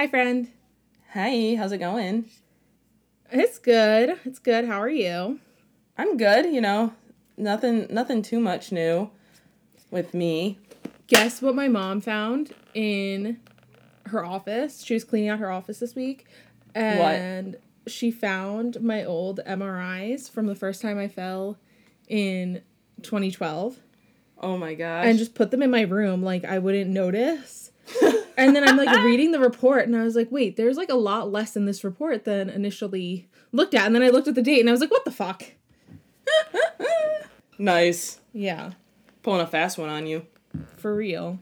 Hi, friend. Hey, how's it going? It's good. It's good. How are you? I'm good, you know. Nothing nothing too much new with me. Guess what my mom found in her office? She was cleaning out her office this week and she found my old MRIs from the first time I fell in 2012 Oh my gosh. and just put them in my room like I wouldn't notice. and then I'm like reading the report and I was like, wait, there's like a lot less in this report than initially looked at. And then I looked at the date and I was like, what the fuck? nice. Yeah, Pulling a fast one on you. for real.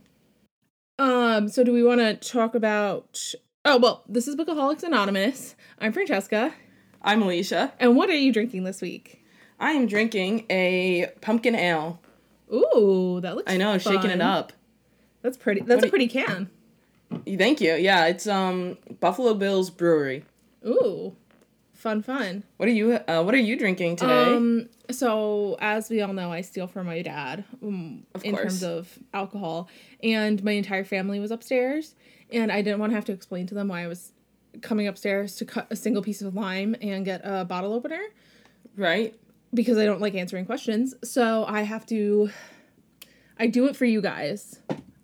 Um, so do we want to talk about Oh, well, this is Bookaholics Anonymous. I'm Francesca. I'm Alicia. And what are you drinking this week? I am drinking a pumpkin ale. Ooh, that looks good. I know, shaking it up. That's pretty. That's What a pretty can. Thank you. Yeah, it's um Buffalo Bills Brewery. Ooh, fun, fun. What are you uh, what are you drinking today? Um, so as we all know, I steal from my dad um, in terms of alcohol, and my entire family was upstairs, and I didn't want to have to explain to them why I was coming upstairs to cut a single piece of lime and get a bottle opener right? because I don't like answering questions. So I have to. I do it for you guys.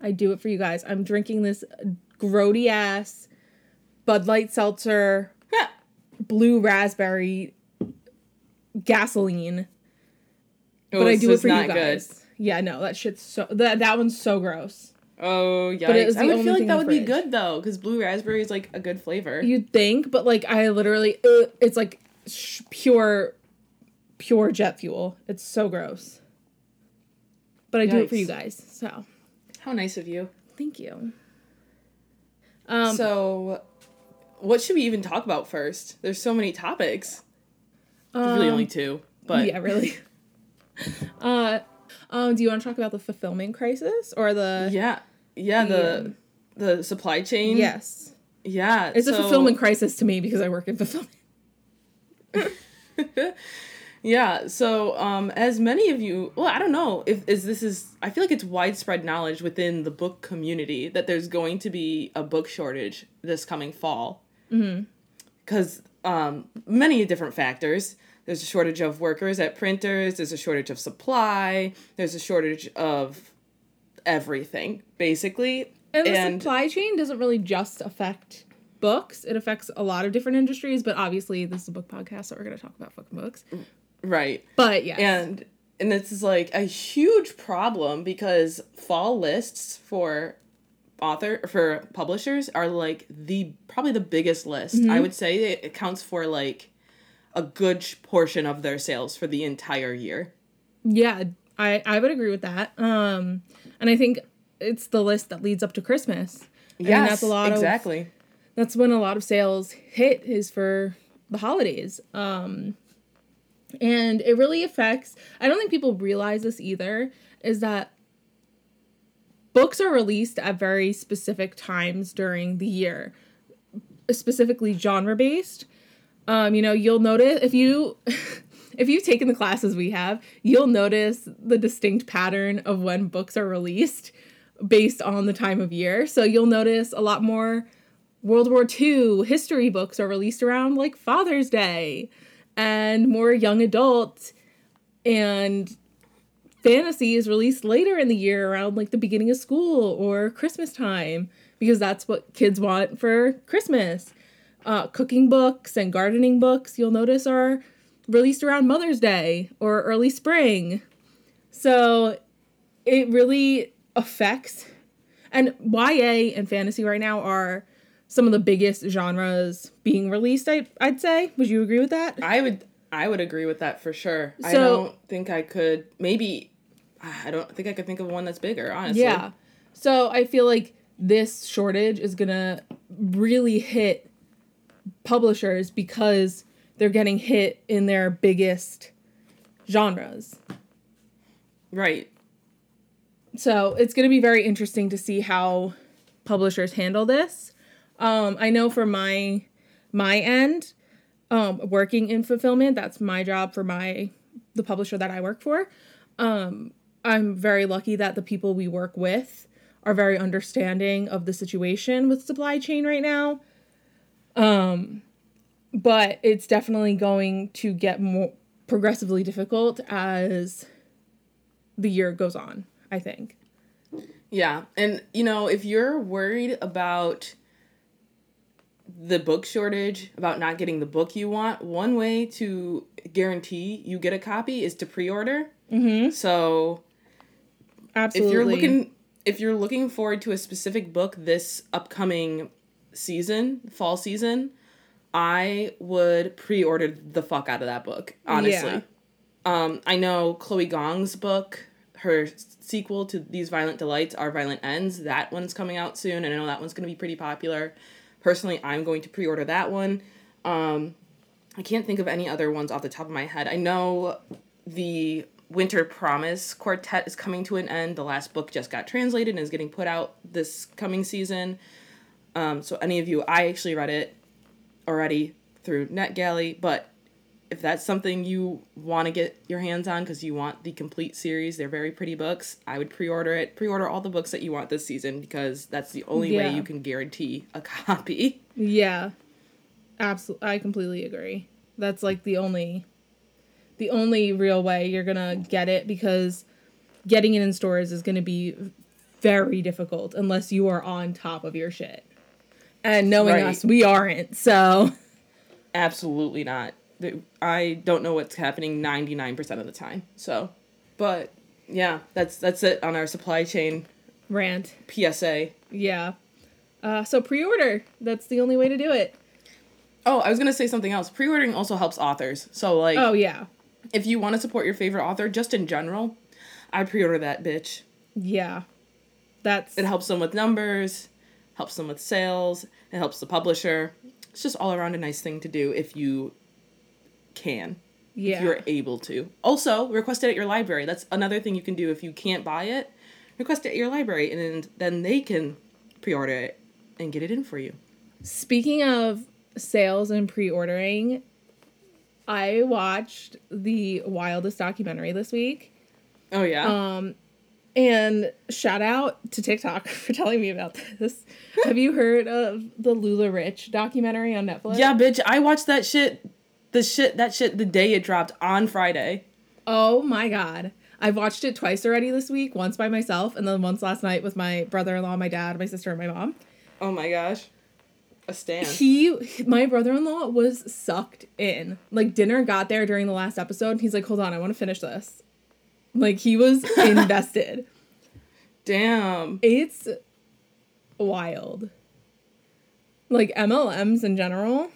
I do it for you guys. I'm drinking this grody ass Bud Light seltzer blue raspberry gasoline. Oh, but I do it for you guys. Yeah, no, that shit's so that that one's so gross. Oh, yeah, But it was I would feel like that would be good though, because blue raspberry is like a good flavor. You'd think, but like I literally, uh, it's like sh- pure, pure jet fuel. It's so gross. But I do it for you guys, so How nice of you. thank you. Um, so, what should we even talk about first? There's so many topics. There's really um, only two, but yeah, really. uh, um, do you want to talk about the fulfillment crisis or the? yeah, yeah, the the supply chain. Yes, yeah, it's a fulfillment crisis to me because I work in fulfillment. Yeah, so um, as many of you, well, I don't know if is this is. I feel like it's widespread knowledge within the book community that there's going to be a book shortage this coming fall. Because um, many different factors. There's a shortage of workers at printers. There's a shortage of supply. There's a shortage of everything, basically. And the And- supply chain doesn't really just affect books; it affects a lot of different industries. But obviously, this is a book podcast, so we're going to talk about fucking books. Right. But yeah. and and this is like a huge problem because fall lists for author for publishers are like the probably the biggest list Mm-hmm. i would say it accounts for like a good portion of their sales for the entire year yeah, I I would agree with that. Um, and I think it's the list that leads up to Christmas. I mean, that's a lot of exactly that's when a lot of sales hit is for the holidays um and it really affects i don't think people realize this either is that books are released at very specific times during the year specifically genre based um you know you'll notice if you if you've taken the classes we have you'll notice the distinct pattern of when books are released based on the time of year. So you'll notice a lot more World War II history books are released around like Father's Day and more young adult and fantasy is released later in the year around like the beginning of school or Christmas time because that's what kids want for Christmas. Uh, cooking books and gardening books, you'll notice, are released around Mother's Day or early spring. So it really affects. And YA and fantasy right now are some of the biggest genres being released, I, I'd say. Would you agree with that? i would i would agree with that for sure i don't think i could maybe ah, i don't think i could think of one that's bigger honestly Yeah. So I feel like this shortage is gonna really hit publishers because they're getting hit in their biggest genres. right So it's gonna be very interesting to see how publishers handle this. Um, I know for my my end, um, working in fulfillment, that's my job for my the publisher that I work for. Um, I'm very lucky that the people we work with are very understanding of the situation with supply chain right now. Um, but it's definitely going to get more progressively difficult as the year goes on, I think. Yeah. And, you know, if you're worried about the book shortage, about not getting the book you want, one way to guarantee you get a copy is to pre order. Mm-hmm. So Absolutely. if you're looking if you're looking forward to a specific book this upcoming season, fall season, I would pre-order the fuck out of that book, honestly. Yeah. Um, I know Chloe Gong's book, her sequel to These Violent Delights, Our Violent Ends, that one's coming out soon, and I know that one's going to be pretty popular. Personally, I'm going to pre-order that one. Um, I can't think of any other ones off the top of my head. I know the Winter Promise Quartet is coming to an end. The last book just got translated and is getting put out this coming season. Um, so any of you, I actually read it already through NetGalley, but if that's something you want to get your hands on because you want the complete series, they're very pretty books. I would pre-order it. Pre-order all the books that you want this season because that's the only way you can guarantee a copy. Yeah. Absolutely. I completely agree. That's like the only the only real way you're going to get it because getting it in stores is going to be very difficult unless you are on top of your shit. And knowing Right. us, we aren't. So, Absolutely not. I don't know what's happening 99% of the time. So, but yeah, that's that's it on our supply chain rant. PSA. Yeah. Uh, so pre-order. That's the only way to do it. Oh, I was going to say something else. Pre-ordering also helps authors. So like Oh yeah. if you want to support your favorite author just in general, I pre-order that bitch. Yeah. That's It helps them with numbers, helps them with sales, it helps the publisher. It's just all around a nice thing to do if you can. yeah. If you're able to. Also, request it at your library. That's another thing you can do if you can't buy it. Request it at your library and then they can pre-order it and get it in for you. Speaking of sales and pre-ordering, I watched the wildest documentary this week. Oh yeah. Um and shout out to TikTok for telling me about this. Have you heard of the LuLaRich documentary on Netflix? yeah, bitch, I watched that shit the shit that shit the day it dropped on Friday. Oh my god. I've watched it twice already this week, once by myself and then once last night with my brother-in-law, my dad, my sister, and my mom. Oh my gosh. A stand. He, my brother-in-law was sucked in. Like dinner got there during the last episode, and he's like, "Hold on, I want to finish this." Like he was invested. Damn. It's wild. Like MLMs in general.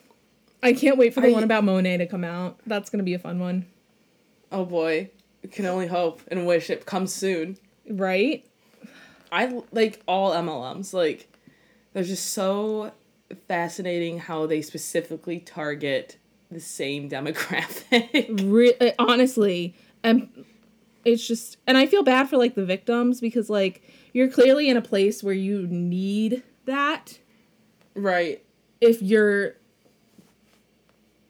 I can't wait for the I- one about Monat to come out. That's gonna be a fun one, Oh boy. We can only hope and wish it comes soon. right? I like all MLMs. Like, they're just so fascinating how they specifically target the same demographic. Re- uh, honestly, and it's just, and I feel bad for like the victims because like you're clearly in a place where you need that right. if you're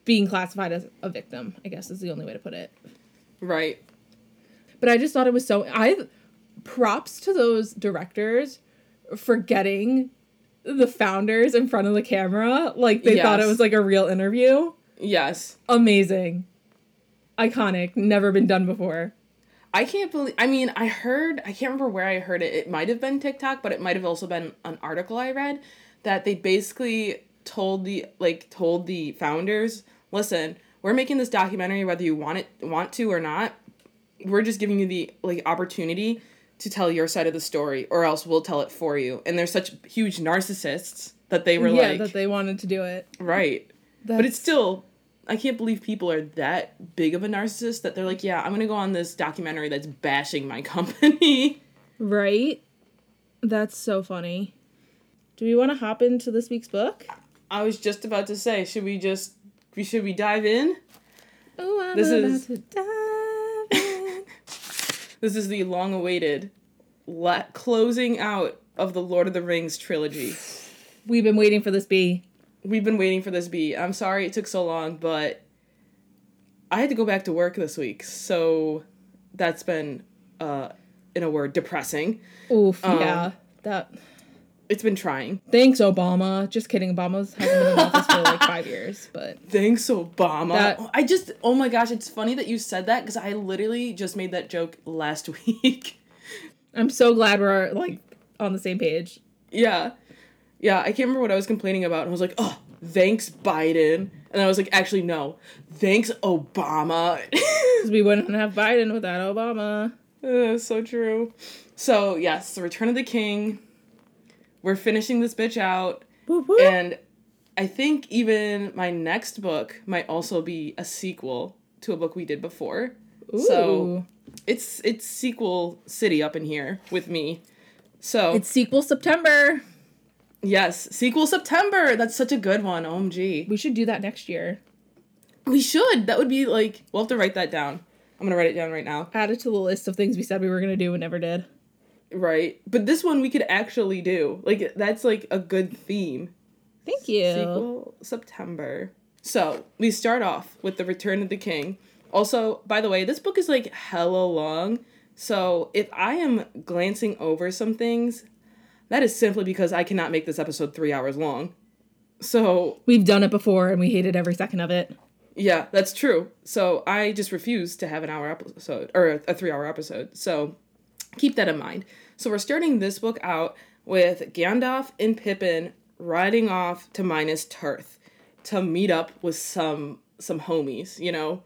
being classified as a victim. I guess is the only way to put it. Right. But I just thought it was so. I props to those directors for getting the founders in front of the camera like they thought it was like a real interview. Yes. Amazing. Iconic. Never been done before. I can't believe. I mean, I heard. I can't remember where I heard it. It might have been TikTok, but it might have also been an article I read that they basically told the like told the founders, listen, we're making this documentary whether you want it want to or not. We're just giving you the like opportunity to tell your side of the story, or else we'll tell it for you. And they're such huge narcissists that they were yeah, like, that they wanted to do it. right. That's, But it's still, I can't believe people are that big of a narcissist that they're like, yeah, I'm gonna go on this documentary that's bashing my company. right. That's so funny. Do we want to hop into this week's book? I was just about to say, should we just, we should we dive in? Oh, I'm This about is- to dive in. This is the long-awaited la- closing out of the Lord of the Rings trilogy. We've been waiting for this bee. We've been waiting for this beat. I'm sorry it took so long, but I had to go back to work this week, so that's been, uh, in a word, depressing. Oof, Um, yeah. That It's been trying. thanks, Obama. Just kidding. Obama's hasn't been in office for like five years, but Thanks, Obama. That- I just, oh my gosh, it's funny that you said that because I literally just made that joke last week. I'm so glad we're like on the same page. yeah. Yeah, I can't remember what I was complaining about. And I was like, oh, thanks, Biden. And I was like, actually, no. Thanks, Obama. Because we wouldn't have Biden without Obama. Uh, so true. So, yes, the Return of the King. We're finishing this bitch out. Whoop, whoop. And I think even my next book might also be a sequel to a book we did before. So it's it's sequel city up in here with me. So it's sequel September. yes, sequel September. That's such a good one. OMG. We should do that next year. We should. That would be like we'll have to write that down. I'm gonna write it down right now. Add it to the list of things we said we were gonna do and never did. Right. But this one we could actually do. Like that's like a good theme. Thank you. Sequel September. So we start off with the Return of the King. Also, by the way, this book is like hella long. So if I am glancing over some things, that is simply because I cannot make this episode three hours long. So We've done it before and we hated every second of it. yeah, that's true. So I just refuse to have an hour episode or a, a three hour episode. So keep that in mind. So we're starting this book out with Gandalf and Pippin riding off to Minas Tirith to meet up with some some homies, you know.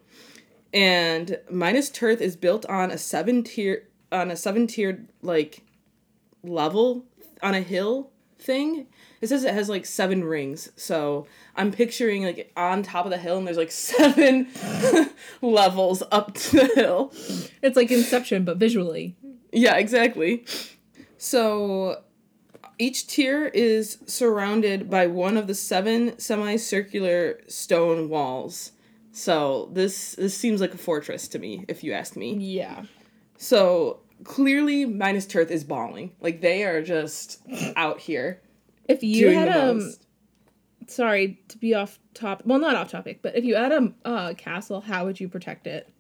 And Minas Tirith is built on a seven tier on a seven tiered like level on a hill thing. It says it has like seven rings. So I'm picturing like on top of the hill and there's like seven levels up to the hill. It's like Inception, but visually. Yeah, exactly. So each tier is surrounded by one of the seven semicircular stone walls. So this this seems like a fortress to me, if you ask me. Yeah. So clearly Minas Tirith is balling. Like they are just out here If you had the um most. sorry to be off top well not off topic, but if you had a uh, castle, how would you protect it?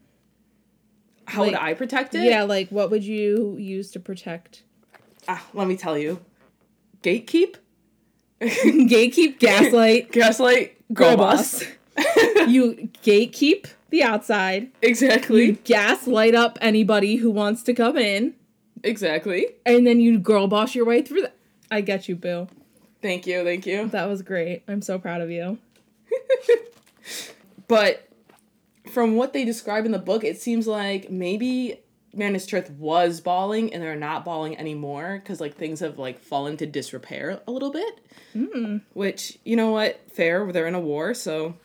How would I protect it? Yeah, like what would you use to protect Ah, let me tell you. Gatekeep? gatekeep, gaslight, Gaslight? girl Girl boss. you gatekeep the outside. exactly. You gaslight up anybody who wants to come in, Exactly. and then you girl boss your way through that. I get you, Boo. Thank you, thank you. That was great. I'm so proud of you. But from what they describe in the book, it seems like maybe Minas Tirith was balling and they're not balling anymore because like things have like fallen to disrepair a little bit. Hmm. Which you know what, fair. They're in a war, so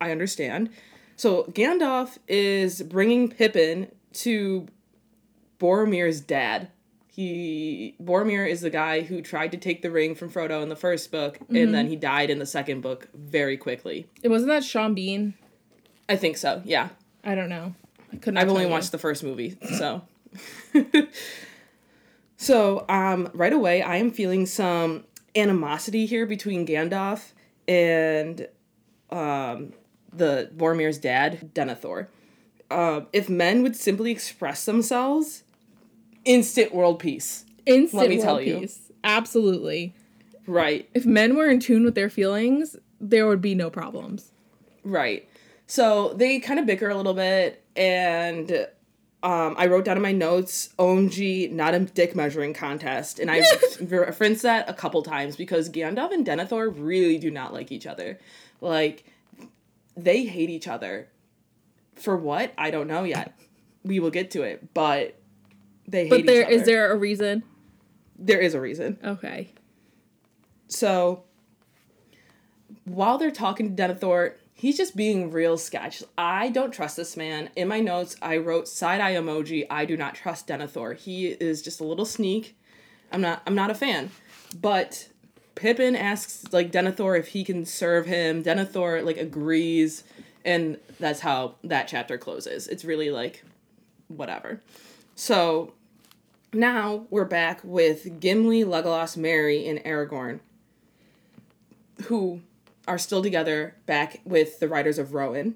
I understand. So Gandalf is bringing Pippin to Boromir's dad. He Boromir is the guy who tried to take the ring from Frodo in the first book, and mm-hmm. then he died in the second book very quickly. It wasn't that Sean Bean. I think so. Yeah, I don't know. I couldn't. I've only watched the first movie, so. so um, right away, I am feeling some animosity here between Gandalf and um, the Boromir's dad, Denethor. Uh, if men would simply express themselves, instant world peace. Instant Let me world tell you. peace. Absolutely. Right. If men were in tune with their feelings, there would be no problems. Right. So they kind of bicker a little bit, and um, I wrote down in my notes, OMG, not a dick measuring contest. And I referenced that a couple times because Gandalf and Denethor really do not like each other. Like, they hate each other. For what? I don't know yet. We will get to it, but they hate But there each other. is there a reason? There is a reason. Okay. So while they're talking to Denethor, he's just being real sketch. I don't trust this man. In my notes, I wrote side eye emoji. I do not trust Denethor. He is just a little sneak. I'm not. I'm not a fan. But Pippin asks like Denethor if he can serve him. Denethor like agrees, and that's how that chapter closes. It's really like whatever. So now we're back with Gimli, Legolas, Merry, and Aragorn, who are still together back with the Riders of Rohan.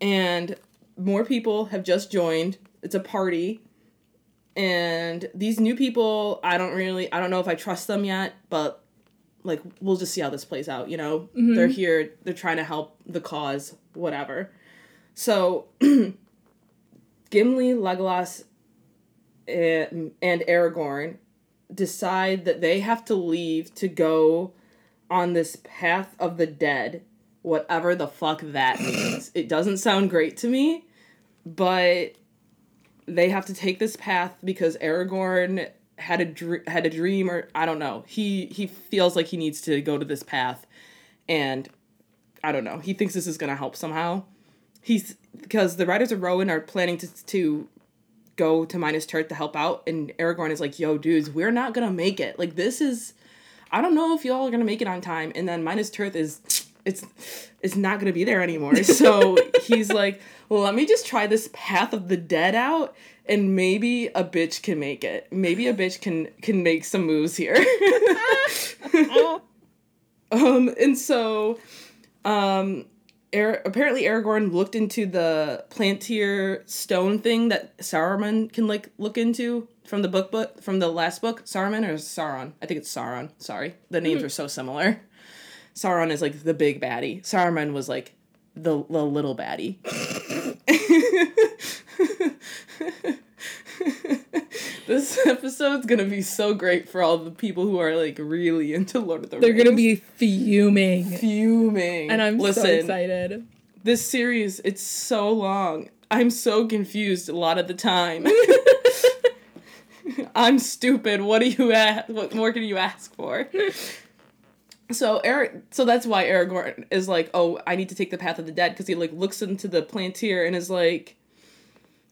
And more people have just joined. It's a party. and these new people, I don't really, I don't know if I trust them yet, but like we'll just see how this plays out. You know, mm-hmm. they're here, they're trying to help the cause, whatever. So, Gimli, Legolas, and, and Aragorn decide that they have to leave to go on this path of the dead, whatever the fuck that means. it doesn't sound great to me, but they have to take this path because Aragorn had a dr- had a dream or I don't know. He he feels like he needs to go to this path and I don't know. He thinks this is going to help somehow. He's because the Riders of Rohan are planning to to go to Minas Tirith to help out and Aragorn is like, "Yo, dudes, we're not going to make it. Like this is I don't know if y'all are to make it on time." And then Minas Tirith is it's it's not to be there anymore. So he's like, well, let me just try this path of the dead out and maybe a bitch can make it. Maybe a bitch can can make some moves here. um and so um Ar- apparently Aragorn looked into the Palantir stone thing that Saruman can like look into from the book book from the last book. Saruman or Sauron? I think it's Sauron. Sorry. The names hmm. are so similar. Sauron is like the big baddie. Saruman was like the, the little baddie. this episode's gonna be so great for all the people who are like really into Lord of the Rings. They're gonna be fuming. fuming. And I'm Listen, so excited. this series, it's so long. I'm so confused a lot of the time. I'm stupid. What do you ask? What more can you ask for? So Eric, so that's why Aragorn is like, oh, I need to take the path of the dead because he like looks into the Palantir and is like,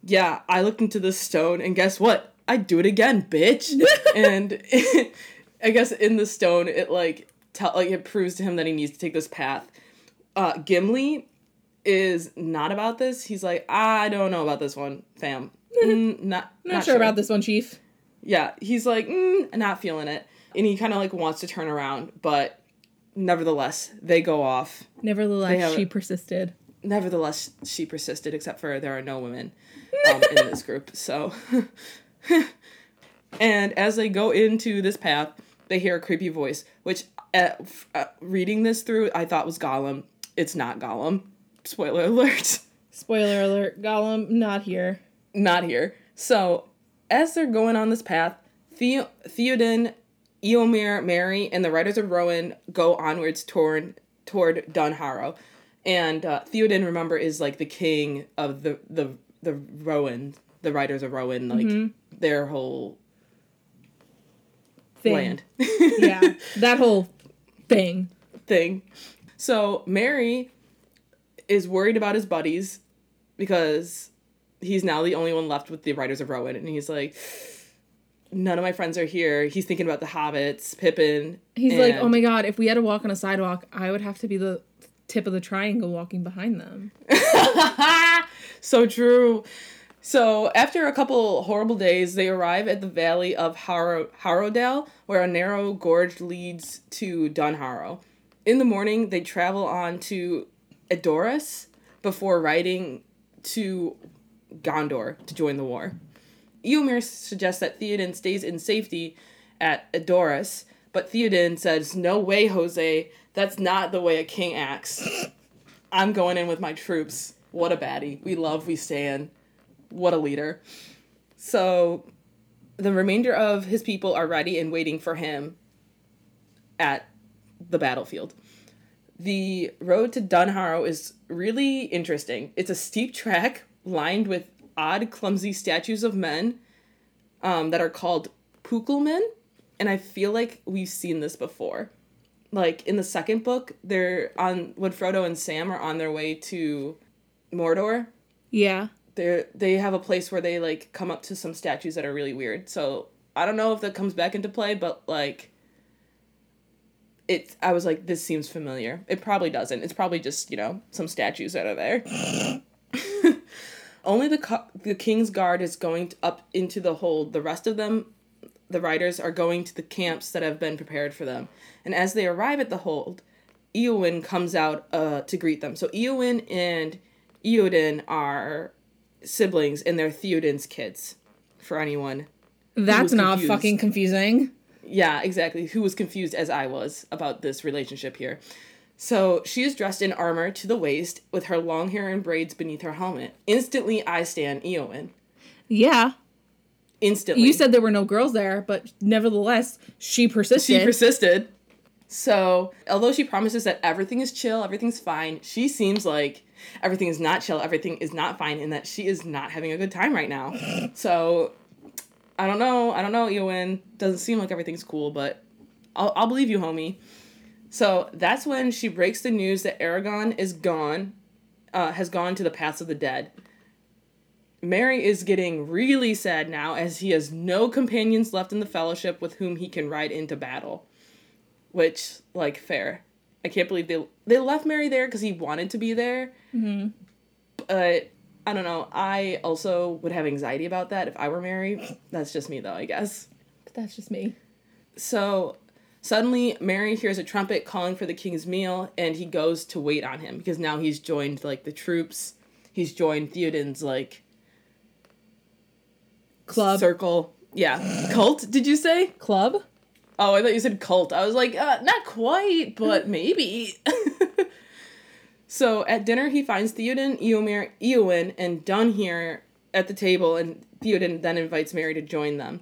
yeah, I looked into this stone and guess what? I do it again, bitch. and I guess in the stone, it like tell like it proves to him that he needs to take this path. Uh, Gimli is not about this. He's like, I don't know about this one, fam. Mm, not Not, sure, about this one, Chief. Yeah, he's like, mm, not feeling it. And he kind of like wants to turn around, but nevertheless, they go off. Nevertheless, she persisted. Nevertheless, she persisted, except for there are no women um, in this group. So, and as they go into this path, they hear a creepy voice, which uh, uh, reading this through, I thought was Gollum. It's not Gollum. Spoiler alert. Spoiler alert, Gollum, not here. not here. So, as they're going on this path, Theo- Theoden, Eomer, Merry, and the Riders of Rohan go onwards toward toward Dunharrow. And uh, Theoden, remember, is like the king of the the the Rohan, the Riders of Rohan, like their whole Thing. land Yeah, that whole thing. thing. So Merry is worried about his buddies because he's now the only one left with the Riders of Rohan, and he's like, none of my friends are here. He's thinking about the hobbits, Pippin. He's like, oh my god, if we had to walk on a sidewalk, I would have to be the tip of the triangle walking behind them. so true. So after a couple horrible days, they arrive at the valley of Harrow- Harrowdale, where a narrow gorge leads to Dunharrow. In the morning, they travel on to Edoras before riding to Gondor to join the war. Eomer suggests that Theoden stays in safety at Edoras, but Theoden says, No way, Jose. That's not the way a king acts. I'm going in with my troops. What a baddie. We love, we stand. What a leader. So the remainder of his people are ready and waiting for him at the battlefield. The road to Dunharrow is really interesting. It's a steep track lined with odd, clumsy statues of men um, that are called Pukelmen. And I feel like we've seen this before. Like in the second book, they're on when Frodo and Sam are on their way to Mordor. Yeah. They they have a place where they like come up to some statues that are really weird. So I don't know if that comes back into play, but like it I was like this seems familiar. It probably doesn't. It's probably just, you know, some statues that are there. Only the co- the king's guard is going up into the hold. The rest of them the riders are going to the camps that have been prepared for them. And as they arrive at the hold, Eowyn comes out uh, to greet them. So Eowyn and Eodin are siblings and they're Theoden's kids, for anyone That's not confused. fucking confusing. Yeah, exactly. Who was confused as I was about this relationship here. So she is dressed in armor to the waist with her long hair and braids beneath her helmet. Instantly, I stand Eowyn. Yeah. Instantly. You said there were no girls there, but nevertheless, she persisted. she persisted. So, although she promises that everything is chill, everything's fine, she seems like everything is not chill, everything is not fine, and that she is not having a good time right now. so, I don't know. I don't know, Eowyn. Doesn't seem like everything's cool, but I'll, I'll believe you, homie. So, that's when she breaks the news that Aragorn is gone, uh, has gone to the paths of the dead. Merry is getting really sad now as he has no companions left in the fellowship with whom he can ride into battle. Which, like, fair. I can't believe they they left Merry there because he wanted to be there. Mm-hmm. But I don't know. I also would have anxiety about that if I were Merry. That's just me, though. I guess. But that's just me. So suddenly, Merry hears a trumpet calling for the king's meal, and he goes to wait on him because now he's joined like the troops. He's joined Theoden's like Club. circle. Yeah, cult. Did you say? Club? Oh, I thought you said cult. I was like, uh, not quite, but maybe. so at dinner, he finds Theoden, Eomer, Eowyn, and Dun here at the table, and Theoden then invites Merry to join them.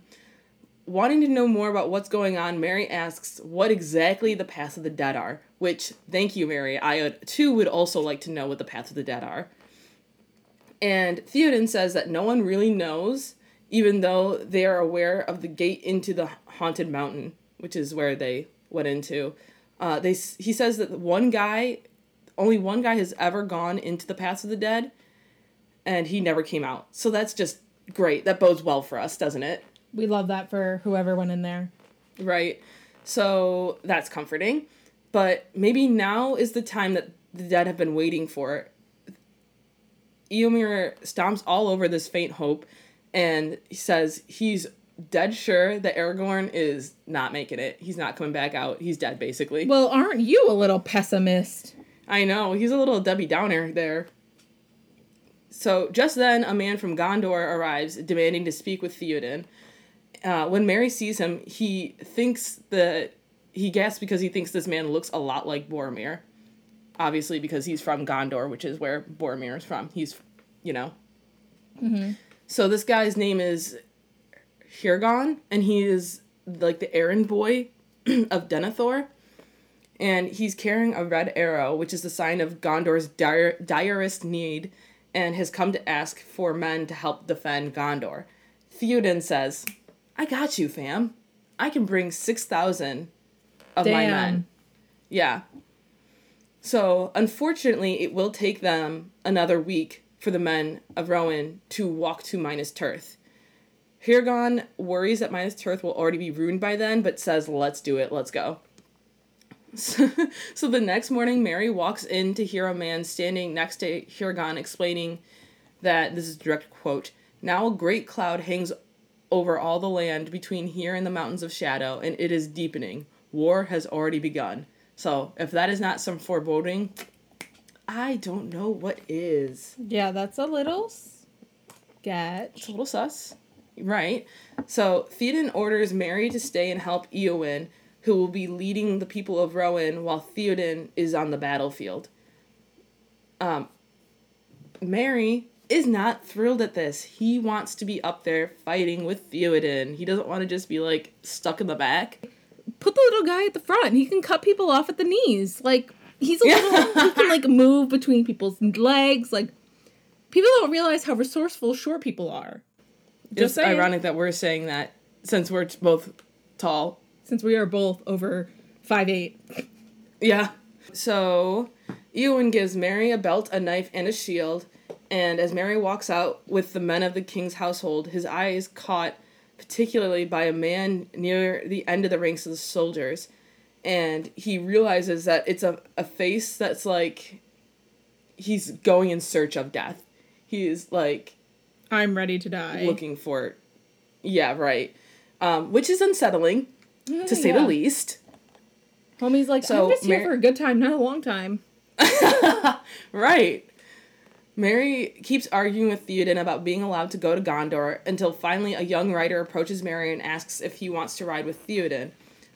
Wanting to know more about what's going on, Merry asks what exactly the Paths of the Dead are. Which, thank you, Merry. I too would also like to know what the Paths of the Dead are. And Theoden says that no one really knows, even though they are aware of the gate into the haunted mountain, which is where they went into. Uh, they he says that one guy, only one guy has ever gone into the paths of the dead, and he never came out. So that's just great. That bodes well for us, doesn't it? We love that for whoever went in there. Right. So that's comforting. But maybe now is the time that the dead have been waiting for. Eomer stomps all over this faint hope and says he's dead sure that Aragorn is not making it. He's not coming back out. He's dead, basically. Well, aren't you a little pessimist? I know. He's a little Debbie Downer there. So just then, a man from Gondor arrives, demanding to speak with Theoden. Uh, when Merry sees him, he thinks that he gasps because he thinks this man looks a lot like Boromir. Obviously, because he's from Gondor, which is where Boromir is from. He's, you know. So this guy's name is Hirgon, and he is like the errand boy of Denethor and he's carrying a red arrow, which is the sign of Gondor's dire, direst need, and has come to ask for men to help defend Gondor. Theoden says, I got you, fam. I can bring 6,000 of my Damn. men. Yeah. So, unfortunately, it will take them another week for the men of Rohan to walk to Minas Tirith. Hirgon worries that Minas Tirith will already be ruined by then, but says, let's do it, let's go. So, so the next morning, Merry walks in to hear a man standing next to Hirgon explaining that this is a direct quote. Now a great cloud hangs over all the land between here and the mountains of shadow, and it is deepening. War has already begun. So if that is not some foreboding, I don't know what is. Yeah, that's a little sketch. It's a little sus. Right. So Theoden orders Merry to stay and help Eowyn, who will be leading the people of Rohan while Theoden is on the battlefield. Um, Merry is not thrilled at this. He wants to be up there fighting with Theoden. He doesn't want to just be like stuck in the back. Put the little guy at the front. He can cut people off at the knees. Like he's a little. he can like move between people's legs. Like people don't realize how resourceful short people are. Just saying. ironic that we're saying that since we're both tall. Since we are both over five eight. Yeah. So Eowyn gives Merry a belt, a knife, and a shield. And as Merry walks out with the men of the king's household, his eye is caught particularly by a man near the end of the ranks of the soldiers. And he realizes that it's a, a face that's like he's going in search of death. He is like I'm ready to die. looking for Yeah, right. Um, which is unsettling, to say the least. Homie's like, So, I'm just here Mar- for a good time, not a long time. Right. Merry keeps arguing with Theoden about being allowed to go to Gondor until finally a young rider approaches Merry and asks if he wants to ride with Theoden.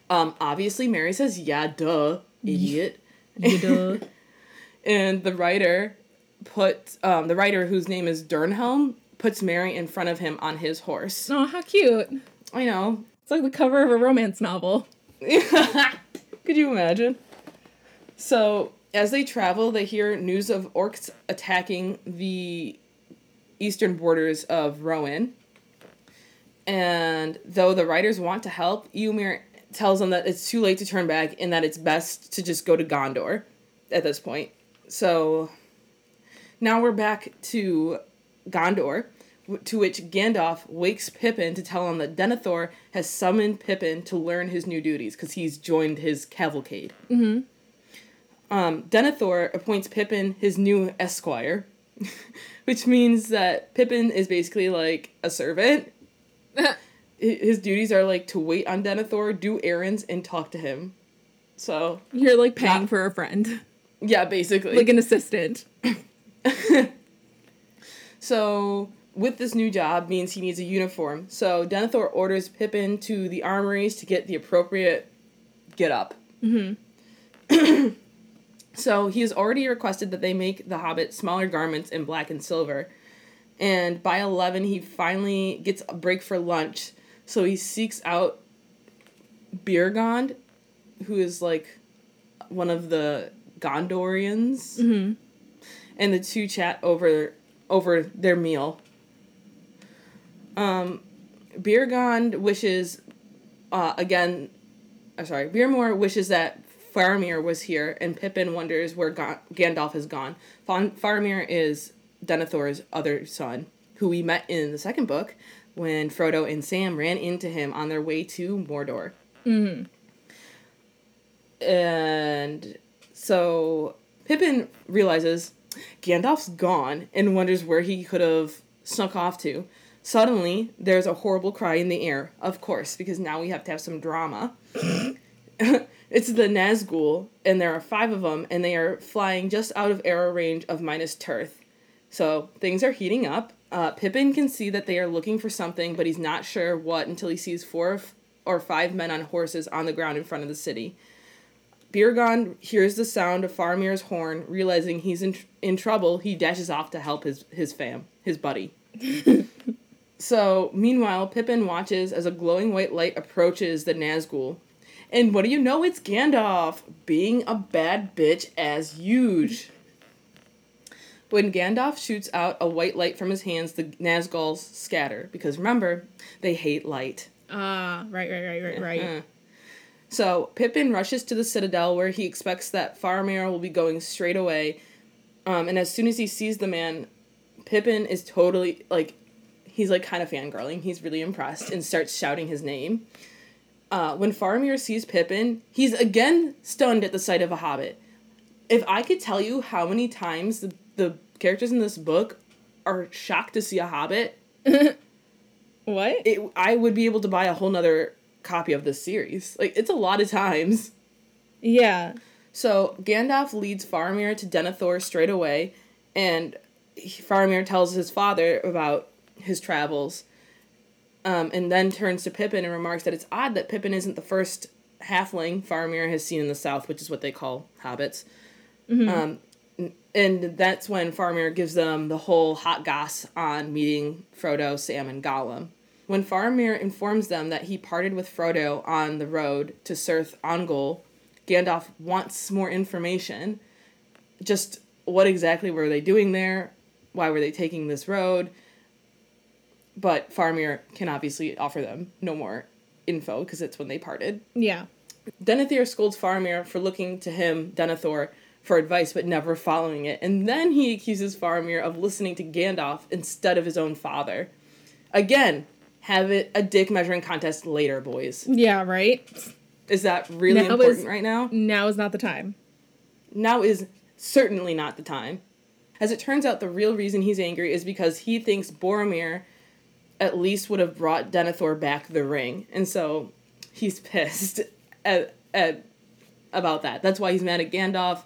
Um, obviously, Merry says, yeah, duh, idiot. Duh. and the writer put, um, the writer whose name is Dernhelm, puts Merry in front of him on his horse. oh, how cute. I know. It's like the cover of a romance novel. Could you imagine? So, as they travel, they hear news of orcs attacking the eastern borders of Rohan. And though the riders want to help, Eomer tells them that it's too late to turn back and that it's best to just go to Gondor at this point. So now we're back to Gondor, to which Gandalf wakes Pippin to tell him that Denethor has summoned Pippin to learn his new duties because he's joined his cavalcade. Mm-hmm. Um, Denethor appoints Pippin his new esquire, which means that Pippin is basically like a servant. His duties are like to wait on Denethor, do errands, and talk to him. So You're like paying Not- for a friend, yeah, basically. like an assistant. So, with this new job means he needs a uniform. So, Denethor orders Pippin to the armories to get the appropriate get up. Mm-hmm. so, he has already requested that they make the Hobbit smaller garments in black and silver. And by 11, he finally gets a break for lunch. So, he seeks out Beregond, who is like one of the Gondorians. Mm-hmm. And the two chat over over their meal. Um, Beregond wishes, uh, again, I'm sorry, Beermore wishes that Faramir was here, and Pippin wonders where Ga- Gandalf has gone. Fa- Faramir is Denethor's other son, who we met in the second book when Frodo and Sam ran into him on their way to Mordor. Mm-hmm. And so Pippin realizes Gandalf's gone and wonders where he could have snuck off to. Suddenly, there's a horrible cry in the air, of course, because now we have to have some drama. it's the Nazgul, and there are five of them, and they are flying just out of arrow range of Minas Tirith. So things are heating up. Uh, Pippin can see that they are looking for something, but he's not sure what until he sees four f- or five men on horses on the ground in front of the city. Beergon hears the sound of Faramir's horn, realizing he's in, in trouble. He dashes off to help his, his fam, his buddy. so, meanwhile, Pippin watches as a glowing white light approaches the Nazgul. And what do you know? It's Gandalf, being a bad bitch as huge. When Gandalf shoots out a white light from his hands, the Nazguls scatter. Because remember, they hate light. Ah, right, right, right, right, right. Uh. So Pippin rushes to the citadel where he expects that Faramir will be going straight away. Um, and as soon as he sees the man, Pippin is totally like, he's like kind of fangirling. He's really impressed and starts shouting his name. Uh, when Faramir sees Pippin, he's again stunned at the sight of a hobbit. If I could tell you how many times the, the characters in this book are shocked to see a hobbit, What? it I would be able to buy a whole nother copy of this series. Like it's a lot of times. Yeah. So Gandalf leads Faramir to Denethor straight away, and Faramir tells his father about his travels, um, and then turns to Pippin and remarks that it's odd that Pippin isn't the first halfling Faramir has seen in the South, which is what they call hobbits. Um, and that's when Faramir gives them the whole hot goss on meeting Frodo, Sam, and Gollum. When Faramir informs them that he parted with Frodo on the road to Cirith Ungol, Gandalf wants more information. Just what exactly were they doing there? Why were they taking this road? But Faramir can obviously offer them no more info because it's when they parted. Yeah. Denethor scolds Faramir for looking to him, Denethor, for advice but never following it, and then he accuses Faramir of listening to Gandalf instead of his own father. Again, have it a dick measuring contest later, boys. Yeah, right? Is that really Now important is- right now? Now is not the time. Now is certainly not the time. As it turns out, the real reason he's angry is because he thinks Boromir at least would have brought Denethor back the ring, and so he's pissed at, at about that. That's why he's mad at Gandalf.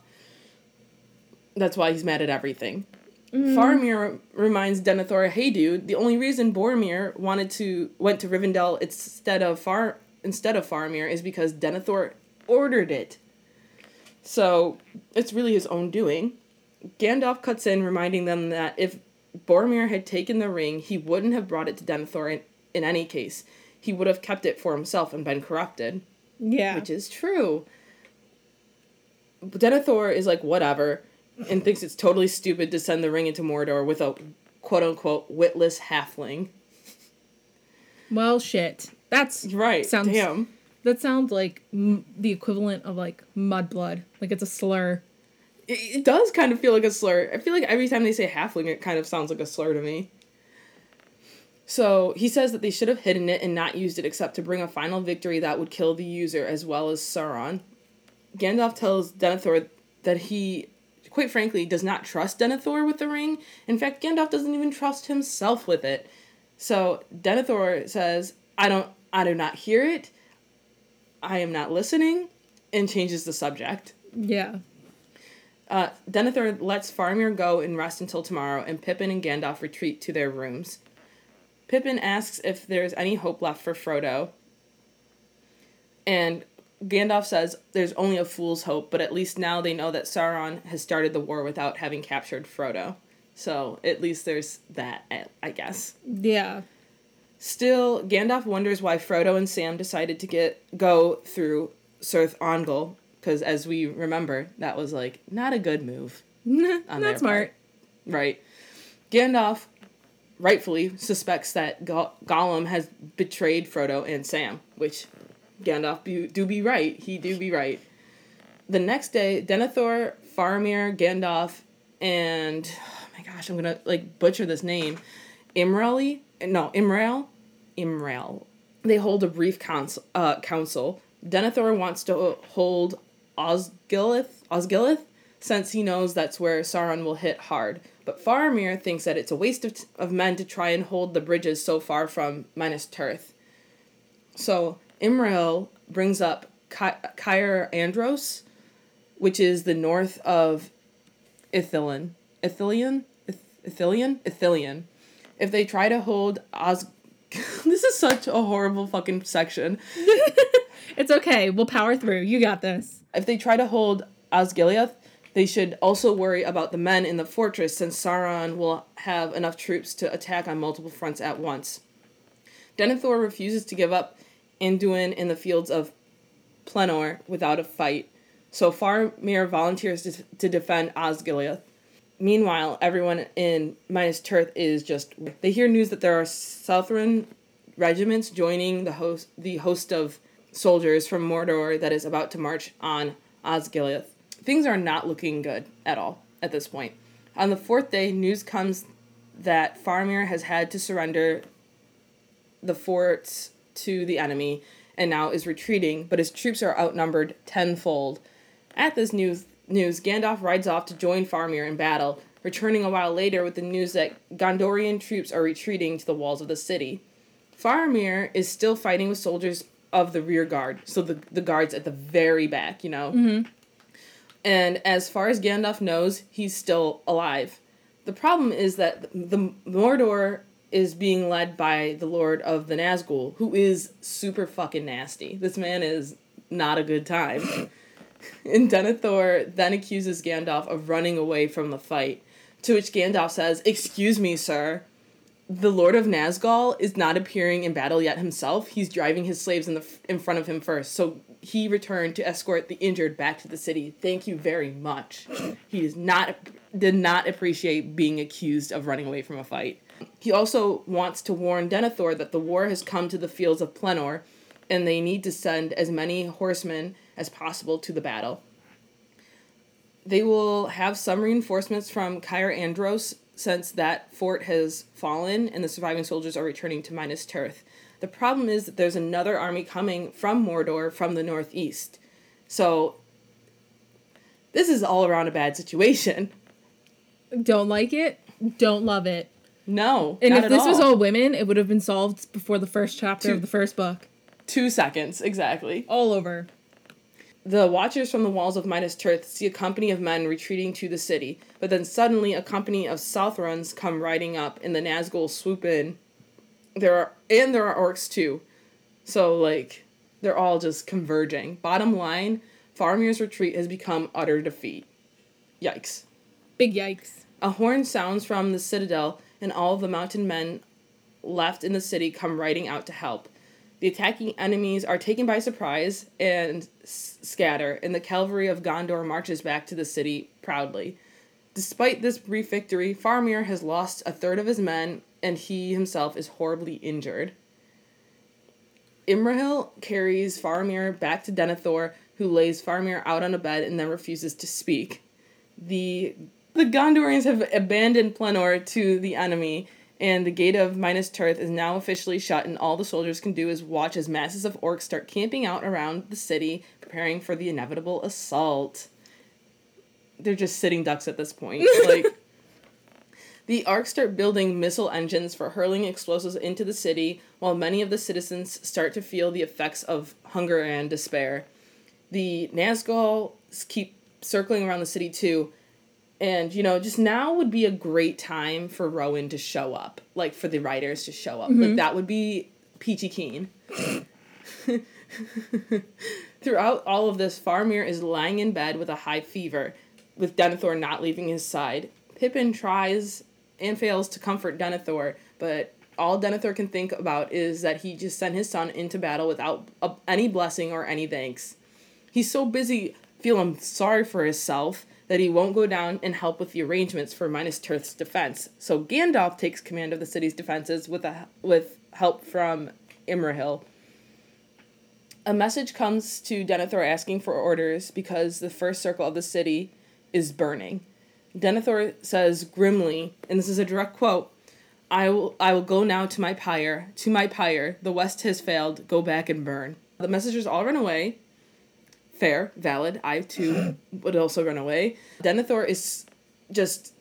That's why he's mad at everything. Mm-hmm. Faramir reminds Denethor, "Hey, dude, the only reason Boromir wanted to went to Rivendell instead of Far instead of Faramir is because Denethor ordered it. So it's really his own doing." Gandalf cuts in, reminding them that if Boromir had taken the ring, he wouldn't have brought it to Denethor in, in any case. He would have kept it for himself and been corrupted Yeah. which is true. But Denethor is like whatever, and thinks it's totally stupid to send the ring into Mordor with a quote unquote witless halfling. well, shit. That's Right? Sounds- Damn. that sounds like m- the equivalent of like mudblood. Like it's a slur. It, does kind of feel like a slur. I feel like every time they say halfling, it kind of sounds like a slur to me. So he says that they should have hidden it and not used it except to bring a final victory that would kill the user as well as Sauron. Gandalf tells Denethor that he, quite frankly, does not trust Denethor with the ring. In fact, Gandalf doesn't even trust himself with it. So Denethor says, "I don't, I do not hear it. I am not listening," and changes the subject. Yeah. Uh, Denethor lets Faramir go and rest until tomorrow, and Pippin and Gandalf retreat to their rooms. Pippin asks if there's any hope left for Frodo. And Gandalf says there's only a fool's hope, but at least now they know that Sauron has started the war without having captured Frodo. So at least there's that, I- I guess. Yeah. Still, Gandalf wonders why Frodo and Sam decided to get go through Cirith Ungol, because as we remember, that was like not a good move. Not smart. Right. Gandalf rightfully suspects that Go- Gollum has betrayed Frodo and Sam, which Gandalf be- do be right. He do be right. The next day, Denethor, Faramir, Gandalf, and oh my gosh, I'm gonna like butcher this name. Imrali, no, Imrail, Imrail. They hold a brief council. Uh, council. Denethor wants to hold Osgiliath, Osgiliath, since he knows that's where Sauron will hit hard. But Faramir thinks that it's a waste of, t- of men to try and hold the bridges so far from Minas Tirith. So Imrail brings up Ky- Cair Andros, which is the north of Ithilien. Ithilien? Ith- Ithilien? Ithilien. If they try to hold Os... this is such a horrible fucking section. It's okay. We'll power through. You got this. If they try to hold Osgiliath, they should also worry about the men in the fortress since Sauron will have enough troops to attack on multiple fronts at once. Denethor refuses to give up Anduin in the fields of Pelennor without a fight, so Faramir volunteers to, to defend Osgiliath. Meanwhile, everyone in Minas Tirith is just they hear news that there are Southron regiments joining the host the host of soldiers from Mordor that is about to march on Osgiliath. Things are not looking good at all at this point. On the fourth day, news comes that Faramir has had to surrender the forts to the enemy and now is retreating, but his troops are outnumbered tenfold. At this news, news Gandalf rides off to join Faramir in battle, returning a while later with the news that Gondorian troops are retreating to the walls of the city. Faramir is still fighting with soldiers of the rear guard, so the, the guards at the very back, you know. Mm-hmm. And as far as Gandalf knows, he's still alive. The problem is that the Mordor is being led by the Lord of the Nazgul, who is super fucking nasty. This man is not a good time. and Denethor then accuses Gandalf of running away from the fight, to which Gandalf says, Excuse me, sir. The Lord of Nazgul is not appearing in battle yet himself. He's driving his slaves in the in front of him first. So he returned to escort the injured back to the city. Thank you very much. He does not did not appreciate being accused of running away from a fight. He also wants to warn Denethor that the war has come to the fields of Pelennor, and they need to send as many horsemen as possible to the battle. They will have some reinforcements from Cair Andros since that fort has fallen and the surviving soldiers are returning to Minas Tirith. The problem is that there's another army coming from Mordor from the northeast. So this is all around a bad situation. Don't like it. Don't love it. No. And if this was all all women, it would have been solved before the first chapter Two- of the first book. two seconds exactly. All over. The watchers from the walls of Minas Tirith see a company of men retreating to the city, but then suddenly a company of Southrons come riding up, and the Nazgul swoop in. There are and there are orcs too, so like they're all just converging. Bottom line, Faramir's retreat has become utter defeat. Yikes! Big yikes. A horn sounds from the citadel, and all the mountain men left in the city come riding out to help. The attacking enemies are taken by surprise and s- scatter, and the cavalry of Gondor marches back to the city proudly. Despite this brief victory, Faramir has lost a third of his men, and he himself is horribly injured. Imrahil carries Faramir back to Denethor, who lays Faramir out on a bed and then refuses to speak. The the Gondorians have abandoned Pelennor to the enemy, and the gate of Minas Tirith is now officially shut, and all the soldiers can do is watch as masses of orcs start camping out around the city, preparing for the inevitable assault. They're just sitting ducks at this point. Like the orcs start building missile engines for hurling explosives into the city, while many of the citizens start to feel the effects of hunger and despair. The Nazgul keep circling around the city too, and you know, just now would be a great time for Rohan to show up, like for the writers to show up. Like mm-hmm. that would be peachy keen. Throughout all of this, Faramir is lying in bed with a high fever, with Denethor not leaving his side. Pippin tries and fails to comfort Denethor, but all Denethor can think about is that he just sent his son into battle without a, any blessing or any thanks. He's so busy feeling sorry for himself that he won't go down and help with the arrangements for Minas Tirith's defense. So Gandalf takes command of the city's defenses with a, with help from Imrahil. A message comes to Denethor asking for orders because the first circle of the city is burning. Denethor says grimly, and this is a direct quote, I will I will go now to my pyre, to my pyre, the west has failed, go back and burn. The messengers all run away. Fair, valid. I too would also run away. Denethor is just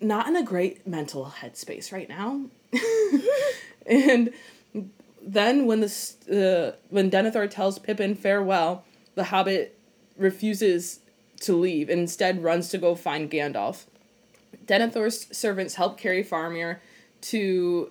not in a great mental headspace right now. and then when the uh, when Denethor tells Pippin farewell, the Hobbit refuses to leave and instead runs to go find Gandalf. Denethor's servants help carry Faramir to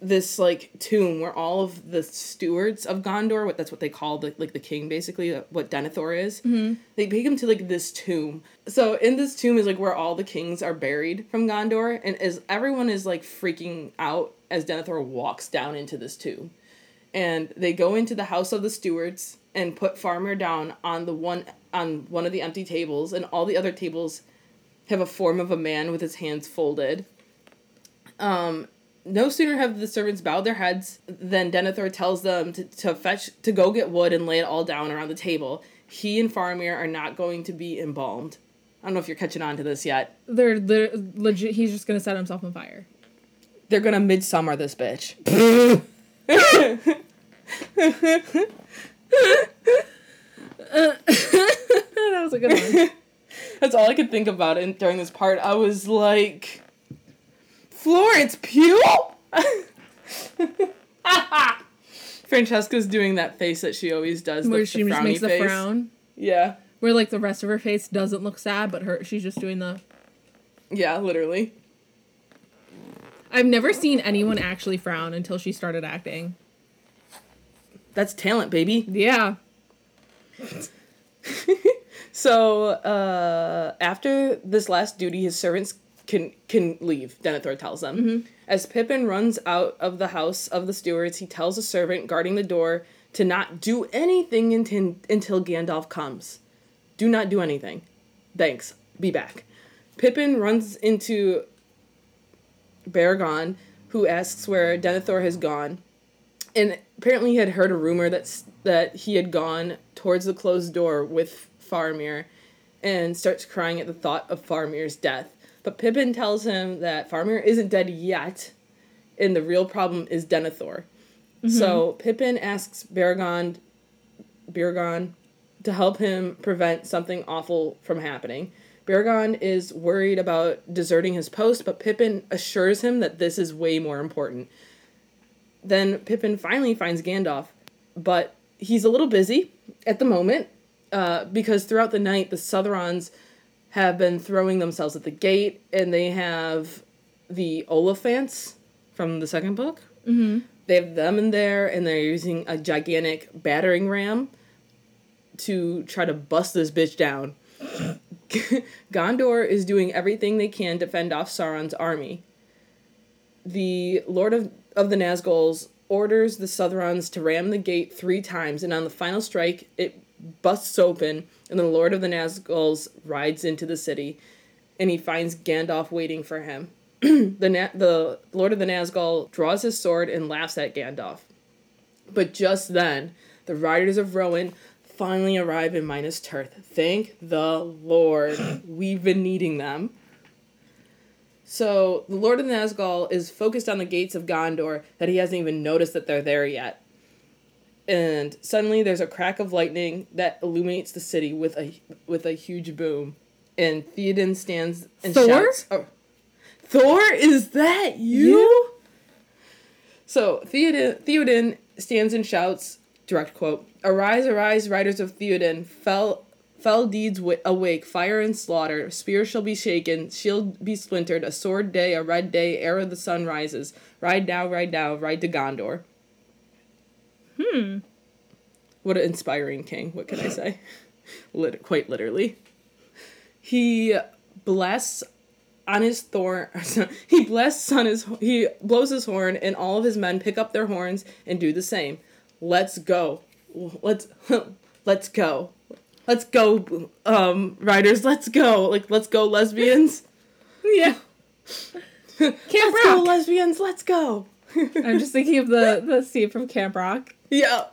this like tomb where all of the stewards of Gondor, what that's what they call the like the king basically, uh, what Denethor is. Mm-hmm. They take him to like this tomb. So in this tomb is like where all the kings are buried from Gondor, and as everyone is like freaking out as Denethor walks down into this tomb, and they go into the house of the stewards and put Faramir down on the one on one of the empty tables, and all the other tables have a form of a man with his hands folded. Um, no sooner have the servants bowed their heads than Denethor tells them to, to fetch to go get wood and lay it all down around the table. He and Faramir are not going to be embalmed. I don't know if you're catching on to this yet. They're, they're legit. He's just gonna set himself on fire. They're gonna midsummer this bitch. that was a good one. That's all I could think about in, during this part. I was like, Florence Pugh? Francesca's doing that face that she always does. Where the, she the just frowny makes the face. frown. Yeah. Where like the rest of her face doesn't look sad, but her she's just doing the. Yeah, literally. I've never seen anyone actually frown until she started acting. That's talent, baby. Yeah. So, uh, after this last duty, his servants can can leave. Denethor tells them. Mm-hmm. As Pippin runs out of the house of the stewards, he tells a servant guarding the door to not do anything until until Gandalf comes. Do not do anything. Thanks. Be back. Pippin runs into Beregond, who asks where Denethor has gone and apparently he had heard a rumor that's that he had gone towards the closed door with Faramir and starts crying at the thought of Faramir's death. But Pippin tells him that Faramir isn't dead yet, and the real problem is Denethor. So Pippin asks Beregond Beregond to help him prevent something awful from happening. Beregond is worried about deserting his post, but Pippin assures him that this is way more important. Then Pippin finally finds Gandalf, but he's a little busy at the moment, uh, because throughout the night the Southrons have been throwing themselves at the gate, and they have the Oliphants from the second book. Mm-hmm. They have them in there, and they're using a gigantic battering ram to try to bust this bitch down. Gondor is doing everything they can to fend off Sauron's army. The Lord of, of the Nazguls orders the Southrons to ram the gate three times, and on the final strike, it busts open, and the Lord of the Nazguls rides into the city, and he finds Gandalf waiting for him. the Na- the Lord of the Nazgul draws his sword and laughs at Gandalf. But just then, the riders of Rohan finally arrive in Minas Tirith. Thank the Lord. We've been needing them. So the Lord of the Nazgul is focused on the gates of Gondor that he hasn't even noticed that they're there yet. And suddenly there's a crack of lightning that illuminates the city with a with a huge boom. And Theoden stands and Thor? shouts. Oh, Thor, is that you? So Theoden, Theoden stands and shouts, direct quote, Arise, arise, riders of Theoden, fell fell deeds wi- awake, fire and slaughter, spear shall be shaken, shield be splintered, a sword day, a red day, ere the sun rises. Ride now, ride now, ride to Gondor. Hmm. What an inspiring king, what can I say? Lit- quite literally. He blasts on his thorn he blasts on his he blows his horn and all of his men pick up their horns and do the same let's go let's let's go let's go um riders let's go like let's go lesbians Yeah. Camp let's go lesbians let's go I'm just thinking of the the scene from Camp Rock. yeah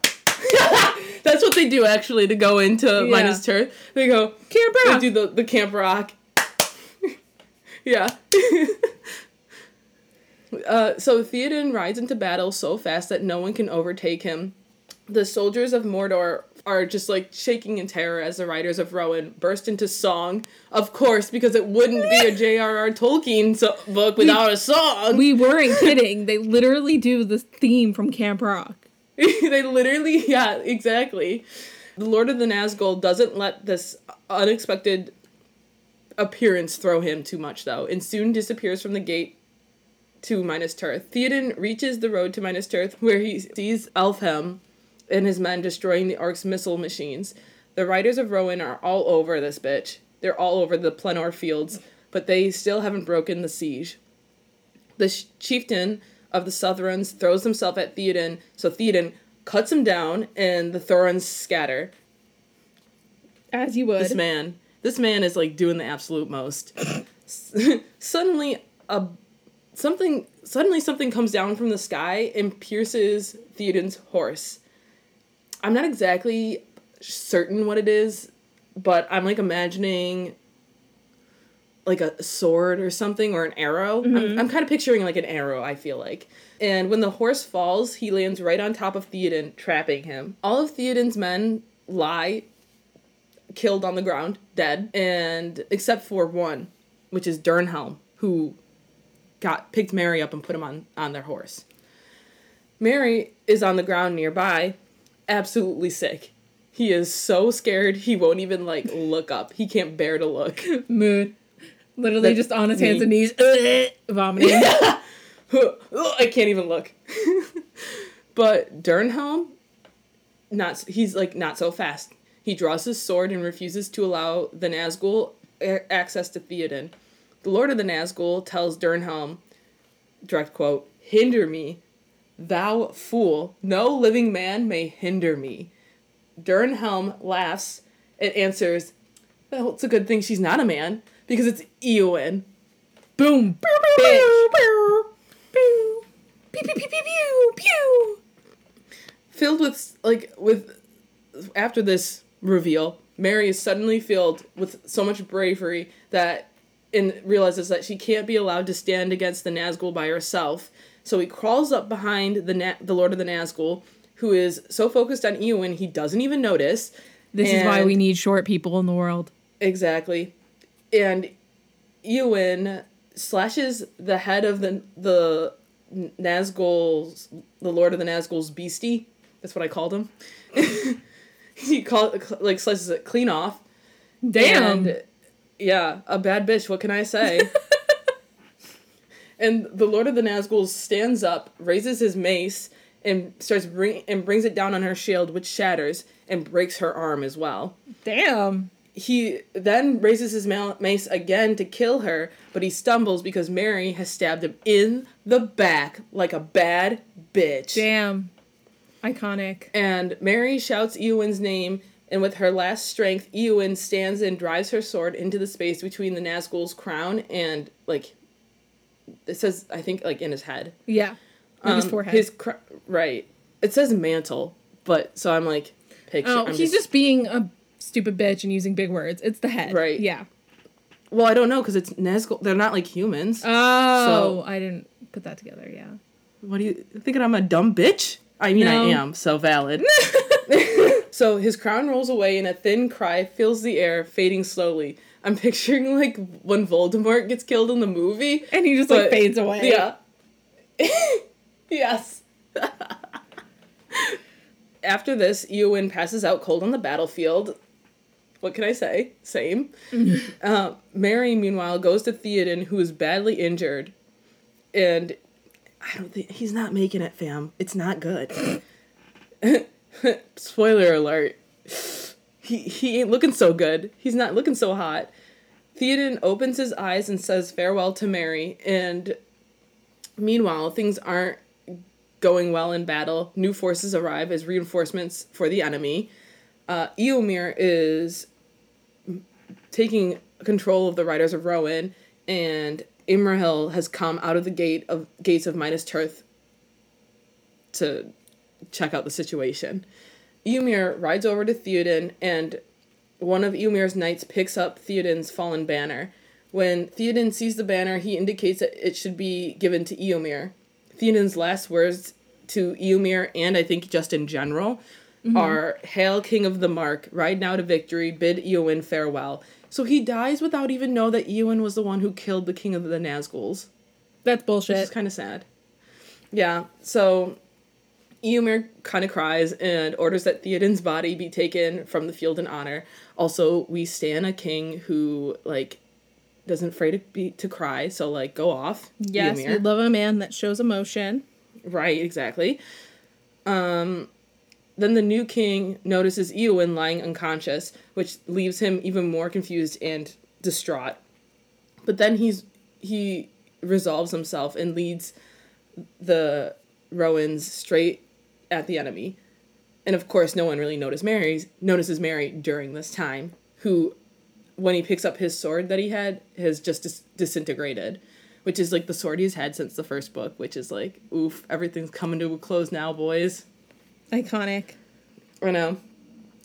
that's what they do actually to go into Yeah. minus turn they go Camp Rock. they do the, the camp rock yeah uh, so Theoden rides into battle so fast that no one can overtake him. The soldiers of Mordor are just like shaking in terror as the riders of Rohan burst into song. Of course, because it wouldn't be a J.R.R. Tolkien so- book without a song. We weren't kidding. They literally do the theme from Camp Rock. they literally, yeah, exactly. The Lord of the Nazgul doesn't let this unexpected appearance throw him too much, though, and soon disappears from the gate to Minas Tirith. Theoden reaches the road to Minas Tirith, where he sees Elfhelm and his men destroying the Ark's missile machines. The riders of Rohan are all over this bitch. They're all over the Pelennor fields, but they still haven't broken the siege. The sh- chieftain of the Southrons throws himself at Theoden, so Theoden cuts him down, and the Southrons scatter. As you would. This man, this man is like doing the absolute most. suddenly, a something suddenly something comes down from the sky and pierces Theoden's horse. I'm not exactly certain what it is, but I'm like imagining like a sword or something or an arrow. I'm, mm-hmm. I'm kind of picturing like an arrow, I feel like. And when the horse falls, he lands right on top of Theoden, trapping him. All of Theoden's men lie killed on the ground, dead, and except for one, which is Dernhelm, who got picked Merry up and put him on on their horse. Merry is on the ground nearby, absolutely sick. He is so scared he won't even like look up. He can't bear to look. Mood. Literally That's just on his hands and knees, vomiting. I can't even look. but Dernhelm, not he's like not so fast. He draws his sword and refuses to allow the Nazgul access to Theoden. The Lord of the Nazgul tells Dernhelm, direct quote, "Hinder me, thou fool! No living man may hinder me." Dernhelm laughs and answers, "Well, it's a good thing she's not a man because it's Eowyn." Boom. Bitch. Pew, pew, pew, pew, pew, pew. filled with like with after this reveal merry is suddenly filled with so much bravery that and realizes that she can't be allowed to stand against the nazgul by herself so he crawls up behind the Na- the lord of the nazgul who is so focused on Eowyn he doesn't even notice This is why we need short people in the world. Exactly. And Eowyn slashes the head of the the Nazgul's the Lord of the Nazgul's beastie. That's what I called him. he call like slices it clean off. Damn. And, yeah, a bad bitch. What can I say? and the Lord of the Nazgul stands up, raises his mace, and starts bring and brings it down on her shield, which shatters and breaks her arm as well. Damn. He then raises his mace again to kill her, but he stumbles because Merry has stabbed him in the back like a bad bitch. Damn. Iconic. And Merry shouts Eowyn's name, and with her last strength, Eowyn stands and drives her sword into the space between the Nazgul's crown and like it says I think like in his head. Yeah. Like his Um, forehead. His cr- right. It says mantle, but so I'm like picture. oh, I'm he's just... being a stupid bitch and using big words. It's the head. Right. Yeah. well, I don't know because it's Nazgul. They're not like humans. Oh, I didn't put that together. Yeah. What do you thinking? I'm a dumb bitch? I mean, No. I am. So valid. so his crown rolls away, and a thin cry fills the air, fading slowly. I'm picturing like when Voldemort gets killed in the movie, And he just like fades away. Yeah. yes. After this, Eowyn passes out cold on the battlefield. What can I say? Same. uh, Merry, meanwhile, goes to Theoden, who is badly injured, and I don't think he's not making it, fam. It's not good. Spoiler alert. He he ain't looking so good. He's not looking so hot. Theoden opens his eyes and says farewell to Merry, and meanwhile, things aren't going well in battle. New forces arrive as reinforcements for the enemy. Uh, Eomer is taking control of the Riders of Rohan, and Imrahil has come out of the gate of gates of Minas Tirith to check out the situation. Eomer rides over to Theoden, and one of Eomer's knights picks up Theoden's fallen banner. When Theoden sees the banner, he indicates that it should be given to Eomer. Theoden's last words to Eomer, and I think just in general, mm-hmm. are Hail King of the Mark, ride now to victory, bid Eowyn farewell. So he dies without even know that Eowyn was the one who killed the King of the Nazguls. That's bullshit. It's kind of sad. Yeah, so Eomer kind of cries and orders that Theoden's body be taken from the field in honor. Also, we stand a king who like doesn't afraid to be to cry, so like go off. yes, Eomer. we love a man that shows emotion. Right, exactly. Um, then the new king notices Eowyn lying unconscious, which leaves him even more confused and distraught. But then he's he resolves himself and leads the Rohans straight at the enemy. And of course, no one really noticed Merry's notices Merry during this time, who, when he picks up his sword that he had, has just dis- disintegrated, which is like the sword he's had since the first book, which is like, oof, everything's coming to a close now, boys. Iconic. I know.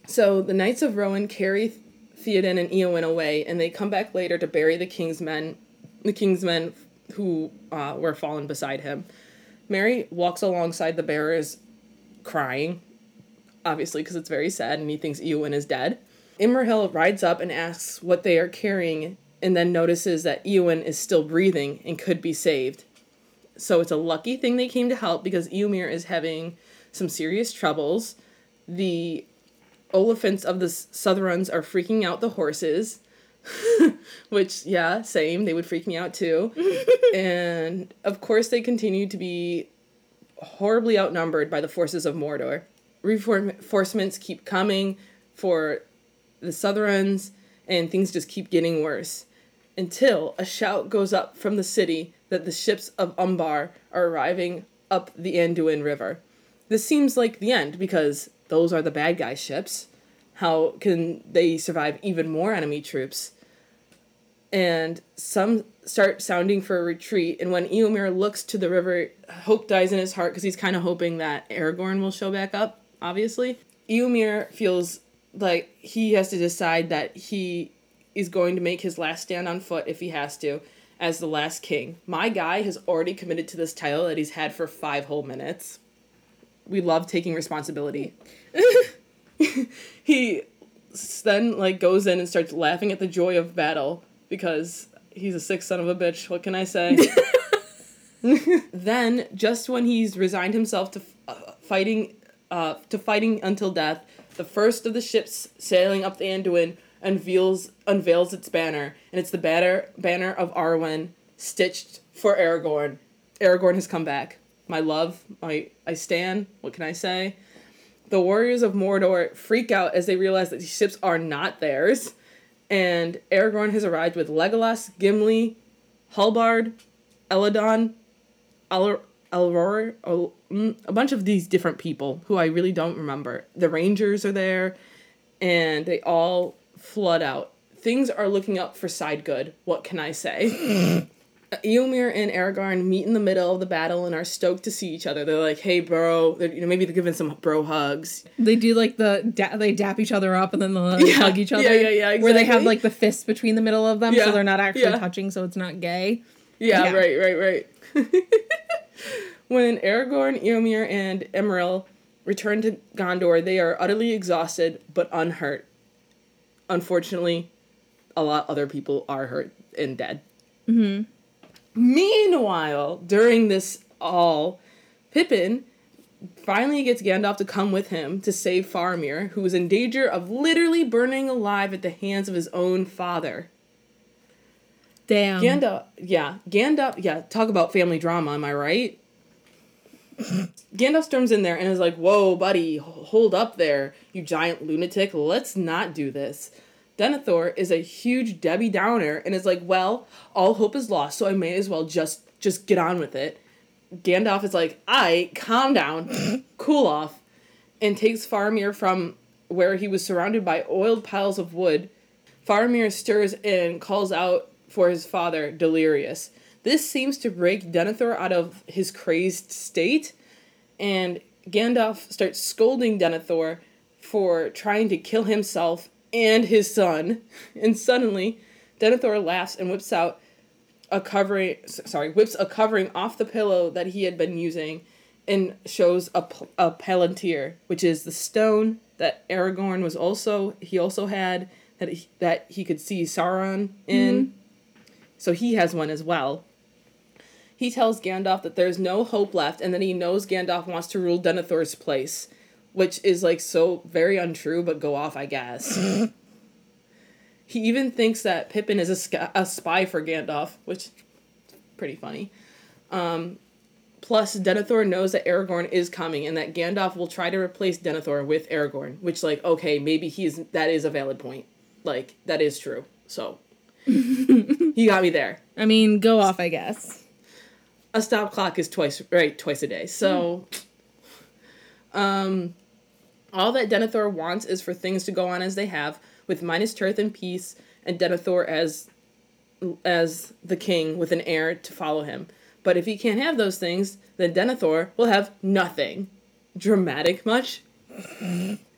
So the Knights of Rohan carry Theoden and Eowyn away, and they come back later to bury the king's men, the king's men who uh, were fallen beside him. Merry walks alongside the bearers, crying, obviously because it's very sad, and he thinks Eowyn is dead. Imrahil rides up and asks what they are carrying, and then notices that Eowyn is still breathing and could be saved. So it's a lucky thing they came to help because Eomer is having some serious troubles. The Oliphants of the Southrons are freaking out the horses, which, yeah, same. They would freak me out too. and of course, they continue to be horribly outnumbered by the forces of Mordor. Reinforcements keep coming for the Southrons, and things just keep getting worse. Until a shout goes up from the city that the ships of Umbar are arriving up the Anduin River. This seems like the end because those are the bad guy ships. How can they survive even more enemy troops? And some start sounding for a retreat, and when Eomer looks to the river, hope dies in his heart because he's kind of hoping that Aragorn will show back up, obviously. Eomer feels like he has to decide that he is going to make his last stand on foot if he has to as the last king. My guy has already committed to this title that he's had for five whole minutes. We love taking responsibility. he then like goes in and starts laughing at the joy of battle because he's a sick son of a bitch. What can I say? then, just when he's resigned himself to f- uh, fighting, uh, to fighting until death, the first of the ships sailing up the Anduin unveils unveils its banner, and it's the banner banner of Arwen stitched for Aragorn. Aragorn has come back. My love, my I stand. What can I say? The warriors of Mordor freak out as they realize that these ships are not theirs, and Aragorn has arrived with Legolas, Gimli, Halbarad, Elladan, Elrohir, oh, mm, a bunch of these different people who I really don't remember. The Rangers are there, and they all flood out. Things are looking up for side good. What can I say? Eomer and Aragorn meet in the middle of the battle and are stoked to see each other. They're like, "Hey, bro," They're, you know, maybe they're giving some bro hugs. They do like the da- they dap each other up and then they'll Yeah. hug each other. Yeah, yeah, yeah, Where they have like the fist between the middle of them, Yeah, so they're not actually yeah. touching, so it's not gay. Yeah, right, right, right. when Aragorn, Eomer, and Emeril return to Gondor, they are utterly exhausted but unhurt. Unfortunately, a lot other people are hurt and dead. Mm-hmm. Meanwhile, during this all, Pippin finally gets Gandalf to come with him to save Faramir, who is in danger of literally burning alive at the hands of his own father. Damn. Gandalf, yeah, Gandalf, yeah. Talk about family drama, am I right? Gandalf storms in there and is like, "Whoa, buddy, hold up there, you giant lunatic! Let's not do this." Denethor is a huge Debbie Downer and is like, "Well, all hope is lost, so I may as well just just get on with it." Gandalf is like, "I calm down, cool off," and takes Faramir from where he was surrounded by oiled piles of wood Faramir stirs and calls out for his father, Delirious. This seems to break Denethor out of his crazed state, and Gandalf starts scolding Denethor for trying to kill himself and his son. And suddenly, Denethor laughs and whips out a covering, sorry, whips a covering off the pillow that he had been using and shows a, a palantir, which is the stone that Aragorn was also, he also had, that he, that he could see Sauron in. Mm-hmm. So he has one as well. He tells Gandalf that there's no hope left and that he knows Gandalf wants to rule Denethor's place, which is like so very untrue, but go off, I guess. he even thinks that Pippin is a, sc- a spy for Gandalf, which is pretty funny. Um, plus, Denethor knows that Aragorn is coming and that Gandalf will try to replace Denethor with Aragorn, which, like, okay, maybe he's that is a valid point. Like, that is true. So, he got me there. I mean, go off, I guess. a stop clock is twice right twice a day so um all that denethor wants is for things to go on as they have with minas tirith in peace and denethor as as the king with an heir to follow him but if he can't have those things then denethor will have nothing dramatic much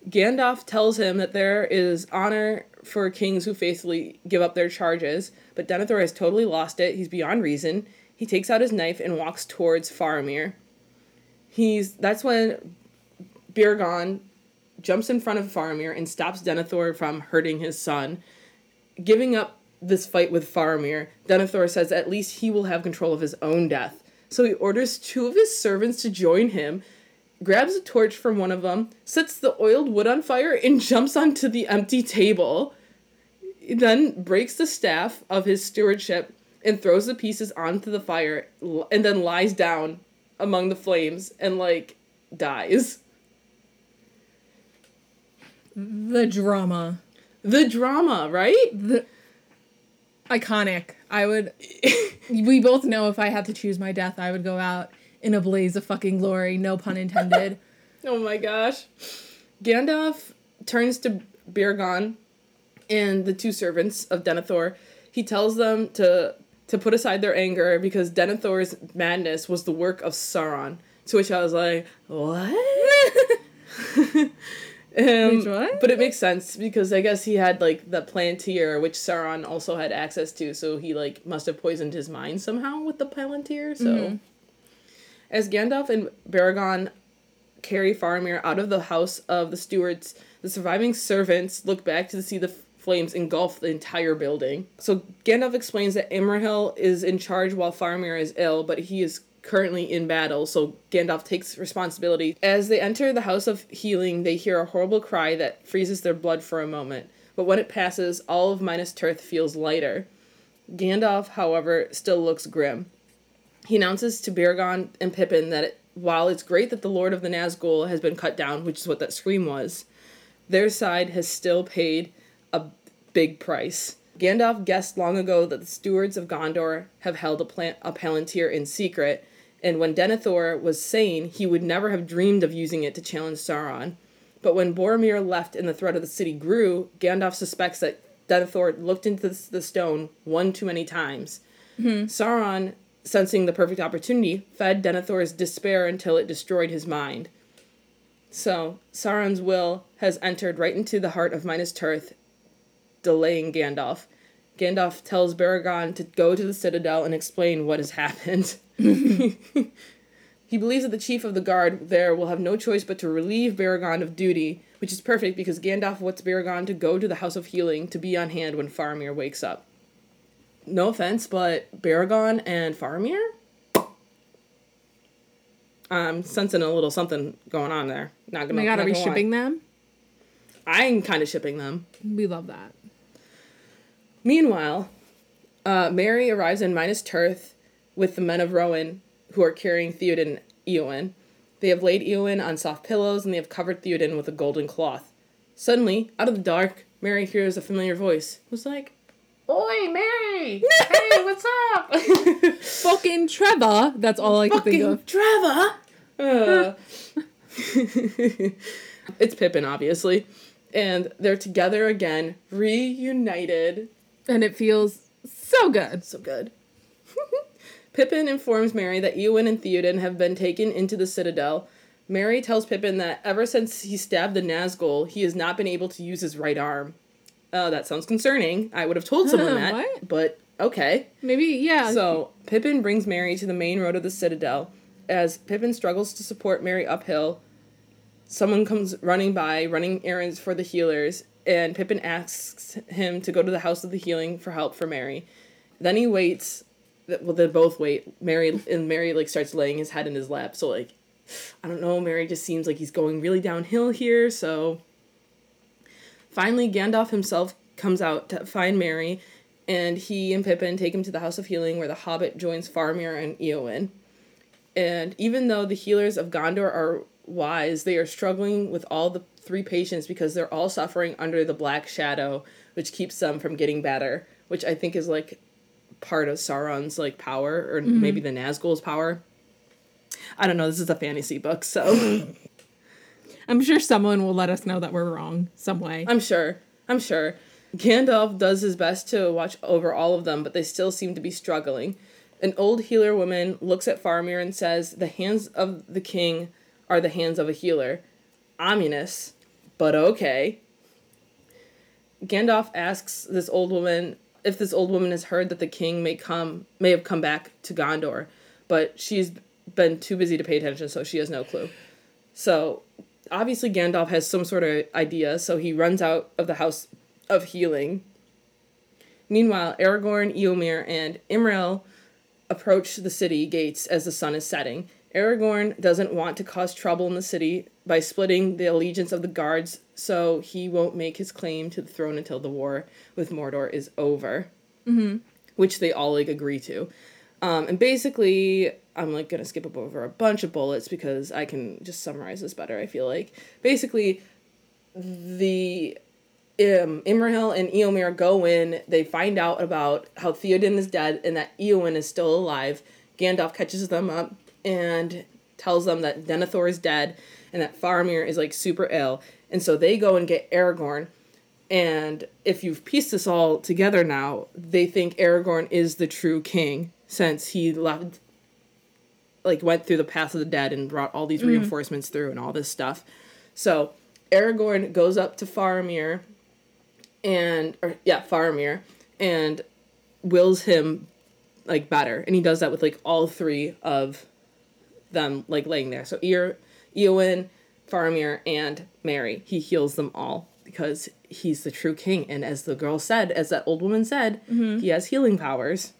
Gandalf tells him that there is honor for kings who faithfully give up their charges, but Denethor has totally lost it. He's beyond reason. He takes out his knife and walks towards Faramir. He's that's when Beregond jumps in front of Faramir and stops Denethor from hurting his son. Giving up this fight with Faramir, Denethor says at least he will have control of his own death. So he orders two of his servants to join him grabs a torch from one of them, sets the oiled wood on fire, and jumps onto the empty table. He then breaks the staff of his stewardship and throws the pieces onto the fire, and then lies down among the flames and, like, dies. The drama. The drama, right? The iconic. I would we both know if I had to choose my death, I would go out in a blaze of fucking glory, no pun intended. Oh my gosh. Gandalf turns to Beregond and the two servants of Denethor. He tells them to to put aside their anger because Denethor's madness was the work of Sauron. To which I was like, what? Um? But it makes sense because I guess he had like the Palantir, which Sauron also had access to, so he like must have poisoned his mind somehow with the Palantir. So, as Gandalf and Beregond carry Faramir out of the house of the stewards, the surviving servants look back to see the flames engulf the entire building. So Gandalf explains that Imrahil is in charge while Faramir is ill, but he is currently in battle, so Gandalf takes responsibility. As they enter the House of Healing, they hear a horrible cry that freezes their blood for a moment. But when it passes, all of Minas Tirith feels lighter. Gandalf, however, still looks grim. He announces to Beregond and Pippin that it, while it's great that the Lord of the Nazgul has been cut down, which is what that scream was, their side has still paid a big price. Gandalf guessed long ago that the stewards of Gondor have held a, a palantir in secret, and when Denethor was sane, he would never have dreamed of using it to challenge Sauron. But when Boromir left and the threat of the city grew, Gandalf suspects that Denethor looked into the stone one too many times. Mm-hmm. Sauron, sensing the perfect opportunity, fed Denethor's despair until it destroyed his mind. So, Sauron's will has entered right into the heart of Minas Tirith, delaying Gandalf. Gandalf tells Beregond to go to the Citadel and explain what has happened. he believes that the chief of the guard there will have no choice but to relieve Beregond of duty, which is perfect because Gandalf wants Beregond to go to the House of Healing to be on hand when Faramir wakes up. No offense, but Beregond and Faramir? I'm sensing a little something going on there. Not gonna. Oh my God, are we shipping lie. them? I'm kind of shipping them. We love that. Meanwhile, uh, Merry arrives in Minas Tirith with the men of Rohan who are carrying Theoden and Eowyn. They have laid Eowyn on soft pillows and they have covered Theoden with a golden cloth. Suddenly, out of the dark, Merry hears a familiar voice. Who's like, Oi, Merry! hey, what's up? Fucking Trevor. That's all I can think of. Trevor. Uh. it's Pippin, obviously, and they're together again, reunited, and it feels so good. So good. Pippin informs Merry that Eowyn and Theoden have been taken into the Citadel. Merry tells Pippin that ever since he stabbed the Nazgul, he has not been able to use his right arm. Oh, that sounds concerning. I would have told uh, someone that, what? but okay. Maybe, yeah. So, Pippin brings Merry to the main road of the Citadel. As Pippin struggles to support Merry uphill, someone comes running by, running errands for the healers, and Pippin asks him to go to the House of the Healing for help for Merry. Then he waits. Well, they both wait. Merry and Merry like starts laying his head in his lap. So like, I don't know. Merry just seems like he's going really downhill here. So finally, Gandalf himself comes out to find Merry, and he and Pippin take him to the House of Healing, where the Hobbit joins Faramir and Eowyn. And even though the healers of Gondor are wise, they are struggling with all the three patients because they're all suffering under the black shadow, which keeps them from getting better, which I think is like part of Sauron's like power, or mm-hmm. maybe the Nazgul's power. I don't know. This is a fantasy book, so I'm sure someone will let us know that we're wrong some way. I'm sure. I'm sure. Gandalf does his best to watch over all of them, but they still seem to be struggling. An old healer woman looks at Faramir and says, The hands of the king are the hands of a healer. Ominous, but okay. Gandalf asks this old woman if this old woman has heard that the king may come may have come back to Gondor, but she's been too busy to pay attention, so she has no clue. So obviously Gandalf has some sort of idea, so he runs out of the house of healing. Meanwhile, Aragorn, Eomer, and Imrahil approach the city gates as the sun is setting. Aragorn doesn't want to cause trouble in the city by splitting the allegiance of the guards, so he won't make his claim to the throne until the war with Mordor is over. Mm-hmm. Which they all like agree to. Um, and basically, I'm like gonna skip up over a bunch of bullets because I can just summarize this better. I feel like basically, the um, Imrahil and Eomer go in. They find out about how Theoden is dead and that Eowyn is still alive. Gandalf catches them up and tells them that Denethor is dead and that Faramir is like super ill. And so they go and get Aragorn. And if you've pieced this all together now, they think Aragorn is the true king since he left like went through the path of the dead and brought all these mm reinforcements through and all this stuff. So Aragorn goes up to Faramir and or yeah, Faramir and wills him like better. And he does that with like all three of them like laying there. So Ear, Eowyn, Faramir, and Merry. He heals them all because he's the true king. And as the girl said, as that old woman said, mm-hmm. he has healing powers.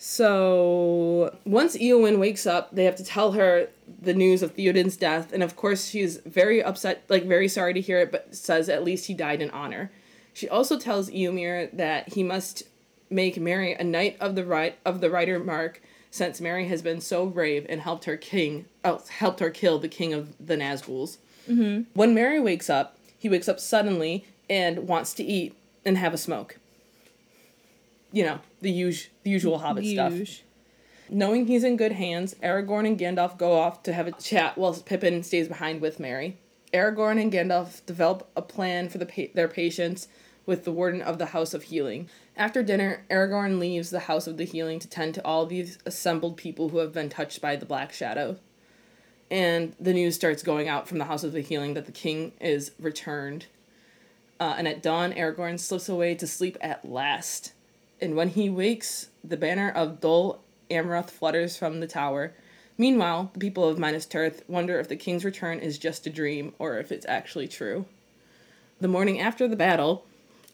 So once Eowyn wakes up, they have to tell her the news of Theoden's death, and of course she's very upset, like very sorry to hear it, but says at least he died in honor. She also tells Eomer that he must make Merry a knight of the right of the Riddermark, since Merry has been so brave and helped her king, oh, helped her kill the king of the Nazguls. Mm-hmm. When Merry wakes up, he wakes up suddenly and wants to eat and have a smoke. You know the usual, the usual Hobbit stuff. Knowing he's in good hands, Aragorn and Gandalf go off to have a chat while Pippin stays behind with Merry. Aragorn and Gandalf develop a plan for the pa- their patients with the Warden of the House of Healing. After dinner, Aragorn leaves the House of the Healing to tend to all these assembled people who have been touched by the Black Shadow. And the news starts going out from the House of the Healing that the king is returned. Uh, and at dawn, Aragorn slips away to sleep at last. And when he wakes, the banner of Dol Amroth flutters from the tower. Meanwhile, the people of Minas Tirith wonder if the king's return is just a dream or if it's actually true. The morning after the battle,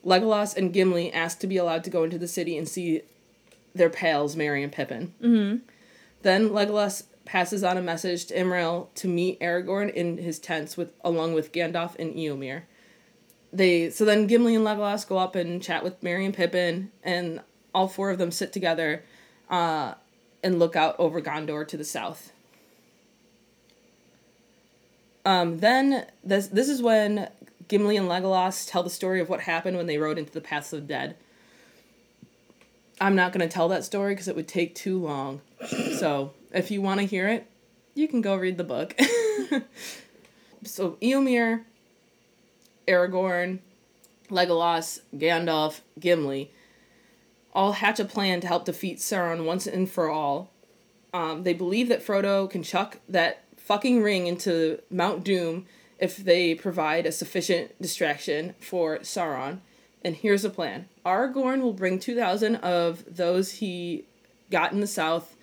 Legolas and Gimli ask to be allowed to go into the city and see their pals, Merry and Pippin. Mm-hmm. Then Legolas passes on a message to Imrahil to meet Aragorn in his tents with along with Gandalf and Eomer. They so then Gimli and Legolas go up and chat with Merry and Pippin, and all four of them sit together, uh, and look out over Gondor to the south. Um, then this this is when Gimli and Legolas tell the story of what happened when they rode into the Paths of the Dead. I'm not going to tell that story because it would take too long. so, if you want to hear it, you can go read the book. so, Eomer, Aragorn, Legolas, Gandalf, Gimli all hatch a plan to help defeat Sauron once and for all. Um, they believe that Frodo can chuck that fucking ring into Mount Doom if they provide a sufficient distraction for Sauron. And here's the plan Aragorn will bring 2,000 of those he got in the south.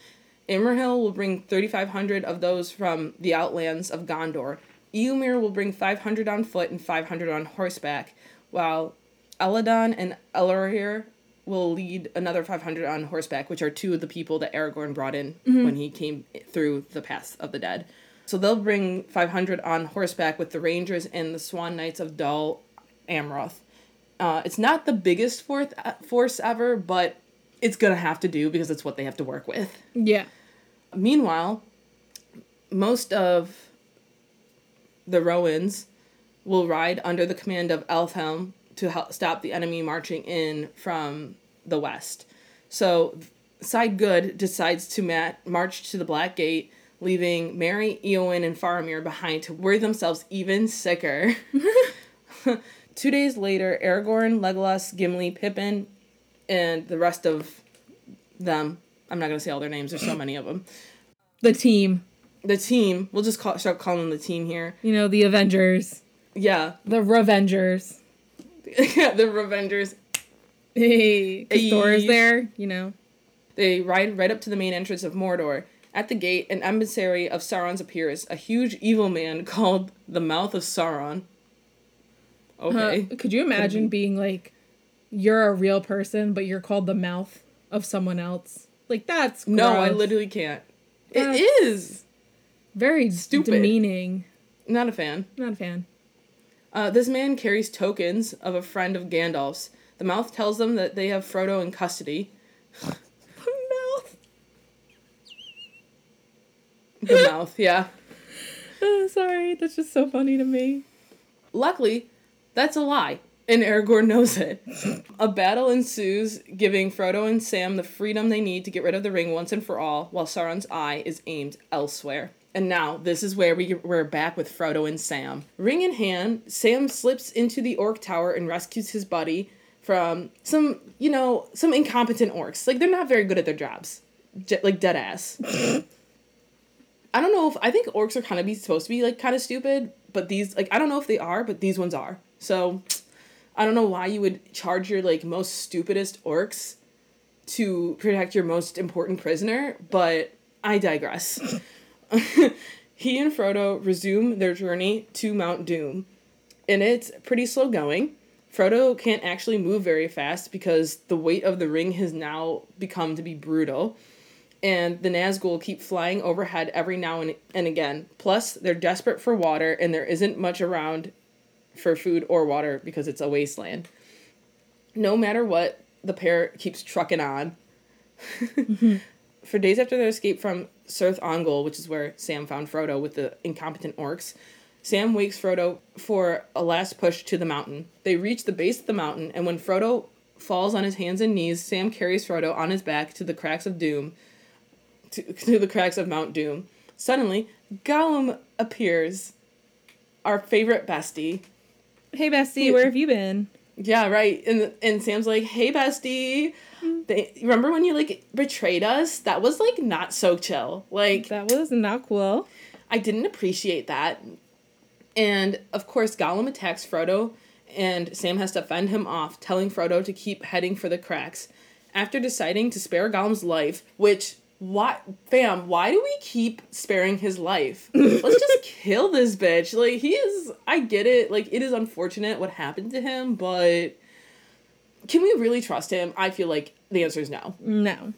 Imrahil will bring 3,500 of those from the outlands of Gondor. Eomer will bring 500 on foot and 500 on horseback, while Elladan and Elrohir will lead another 500 on horseback, which are two of the people that Aragorn brought in mm-hmm. when he came through the Pass of the Dead. So they'll bring 500 on horseback with the Rangers and the Swan Knights of Dol Amroth. Uh, it's not the biggest fourth, force ever, but it's gonna have to do because it's what they have to work with. Yeah. Meanwhile, most of the Rohans will ride under the command of Elfhelm to help stop the enemy marching in from the west. So, Side Good decides to mat- march to the Black Gate, leaving Merry, Eowyn, and Faramir behind to worry themselves even sicker. Two days later, Aragorn, Legolas, Gimli, Pippin, and the rest of them. I'm not gonna say all their names. There's so many of them. The team. The team. We'll just call, start calling them the team here. You know, the Avengers. Yeah, The Revengers. Yeah, the Revengers. Hey, Thor is there, you know. They ride right up to the main entrance of Mordor. At the gate, an emissary of Sauron's appears, a huge evil man called the Mouth of Sauron. Okay. Uh, could you imagine being like, you're a real person, but you're called the mouth of someone else? Like, that's no, I literally can't. That's- it is. Very Stupid. demeaning. Not a fan. Not a fan. Uh, this man carries tokens of a friend of Gandalf's. The mouth tells them that they have Frodo in custody. mouth. The mouth, yeah. Oh, sorry, that's just so funny to me. Luckily, that's a lie, and Aragorn knows it. a battle ensues, giving Frodo and Sam the freedom they need to get rid of the ring once and for all, while Sauron's eye is aimed elsewhere. And now, this is where we, we're back with Frodo and Sam. Ring in hand, Sam slips into the orc tower and rescues his buddy from some, you know, some incompetent orcs. Like, they're not very good at their jobs. Je- like, dead ass. I don't know if I think orcs are kind of be supposed to be like kind of stupid, but these like I don't know if they are, but these ones are. So I don't know why you would charge your like most stupidest orcs to protect your most important prisoner, but I digress. he and Frodo resume their journey to Mount Doom, and it's pretty slow going. Frodo can't actually move very fast because the weight of the ring has now become to be brutal. And the Nazgul keep flying overhead every now and, and again. Plus, they're desperate for water, and there isn't much around for food or water because it's a wasteland. No matter what, the pair keeps trucking on. For days after their escape from Cirith Ungol, which is where Sam found Frodo with the incompetent orcs, Sam wakes Frodo for a last push to the mountain. They reach the base of the mountain, and when Frodo falls on his hands and knees, Sam carries Frodo on his back to the cracks of Doom, to, to the cracks of Mount Doom. Suddenly, Gollum appears, our favorite bestie. Hey, bestie, where have you been? Yeah, right. And and Sam's like, "Hey, bestie, mm-hmm. they remember when you like betrayed us? That was like not so chill. Like That was not cool. I didn't appreciate that." And of course, Gollum attacks Frodo, and Sam has to fend him off, telling Frodo to keep heading for the cracks. After deciding to spare Gollum's life, which why fam, why do we keep sparing his life? Let's just kill this bitch. Like he is I get it. Like it is unfortunate what happened to him, but can we really trust him? I feel like the answer is no. No.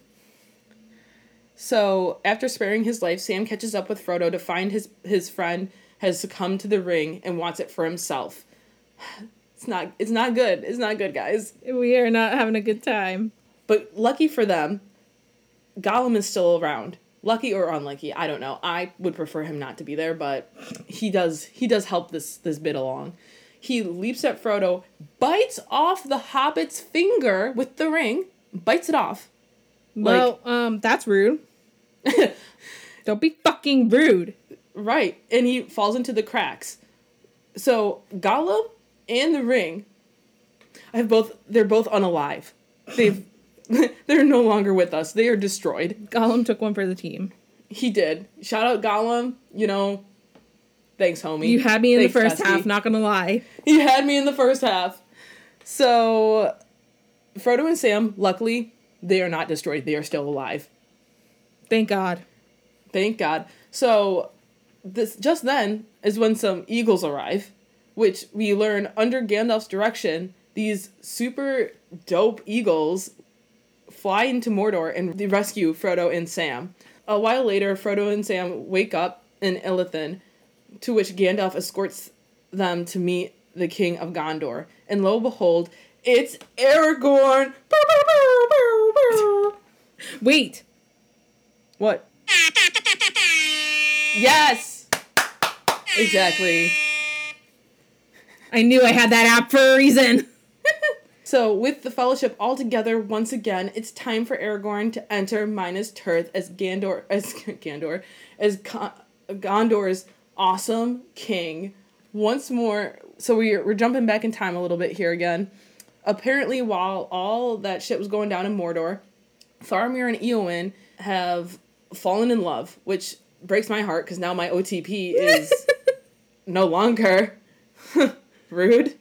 So, after sparing his life, Sam catches up with Frodo to find his his friend has succumbed to the ring and wants it for himself. It's not it's not good. It's not good, guys. We are not having a good time. But lucky for them, Gollum is still around. Lucky or unlucky, I don't know. I would prefer him not to be there, but he does he does help this this bit along. He leaps at Frodo, bites off the hobbit's finger with the ring, bites it off. Well, um, that's rude. Don't be fucking rude. Right, and he falls into the cracks. So Gollum and the ring I have both they're both unalive. They've they're no longer with us. They are destroyed. Gollum took one for the team. He did. Shout out Gollum, you know. Thanks, homie. You had me in Thanks, the first bestie. half, not gonna lie. You had me in the first half. So Frodo and Sam, luckily, they are not destroyed. They are still alive. Thank God. Thank God. So this just then is when some eagles arrive, which we learn under Gandalf's direction, these super dope eagles fly into Mordor and rescue Frodo and Sam. A while later, Frodo and Sam wake up in Ithilien, to which Gandalf escorts them to meet the king of Gondor. And lo and behold, it's Aragorn. Wait. What? Yes! Exactly. I knew I had that app for a reason. So, with the Fellowship all together once again, it's time for Aragorn to enter Minas Tirith as Gandor, as Gandor, as Con- Gondor's awesome king. Once more, so we're we're jumping back in time a little bit here again. Apparently, while all that shit was going down in Mordor, Faramir and Eowyn have fallen in love, which breaks my heart because now my OTP is no longer rude.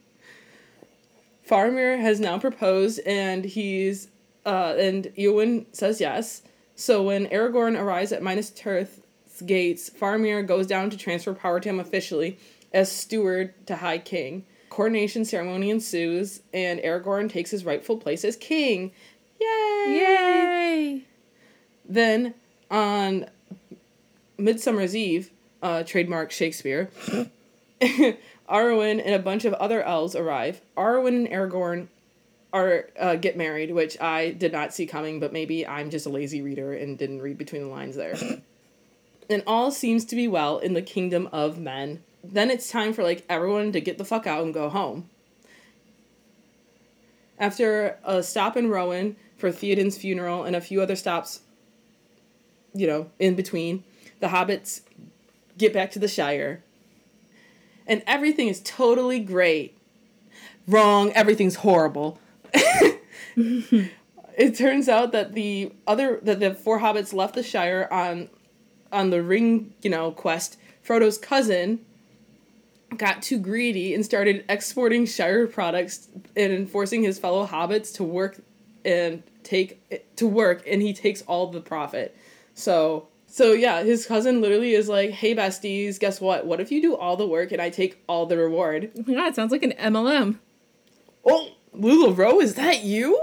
Faramir has now proposed, and he's uh, and Eowyn says yes. So when Aragorn arrives at Minas Tirith's gates, Faramir goes down to transfer power to him officially as steward to High King. Coronation ceremony ensues, and Aragorn takes his rightful place as king. Yay! Yay! Then on Midsummer's Eve, uh, trademark Shakespeare, Arwen and a bunch of other elves arrive. Arwen and Aragorn are uh, get married, which I did not see coming, but maybe I'm just a lazy reader and didn't read between the lines there. and all seems to be well in the kingdom of men. Then it's time for like everyone to get the fuck out and go home. After a stop in Rohan for Theoden's funeral and a few other stops, you know, in between, the hobbits get back to the Shire. And everything is totally great. Wrong, everything's horrible. it turns out that the other that the four hobbits left the Shire on on the ring, you know, quest. Frodo's cousin got too greedy and started exporting Shire products and enforcing his fellow hobbits to work and take to work and he takes all the profit. So so yeah, his cousin literally is like, "Hey besties, guess what? What if you do all the work and I take all the reward?" Oh my god, it sounds like an MLM. Oh, LuLaRoe, is that you?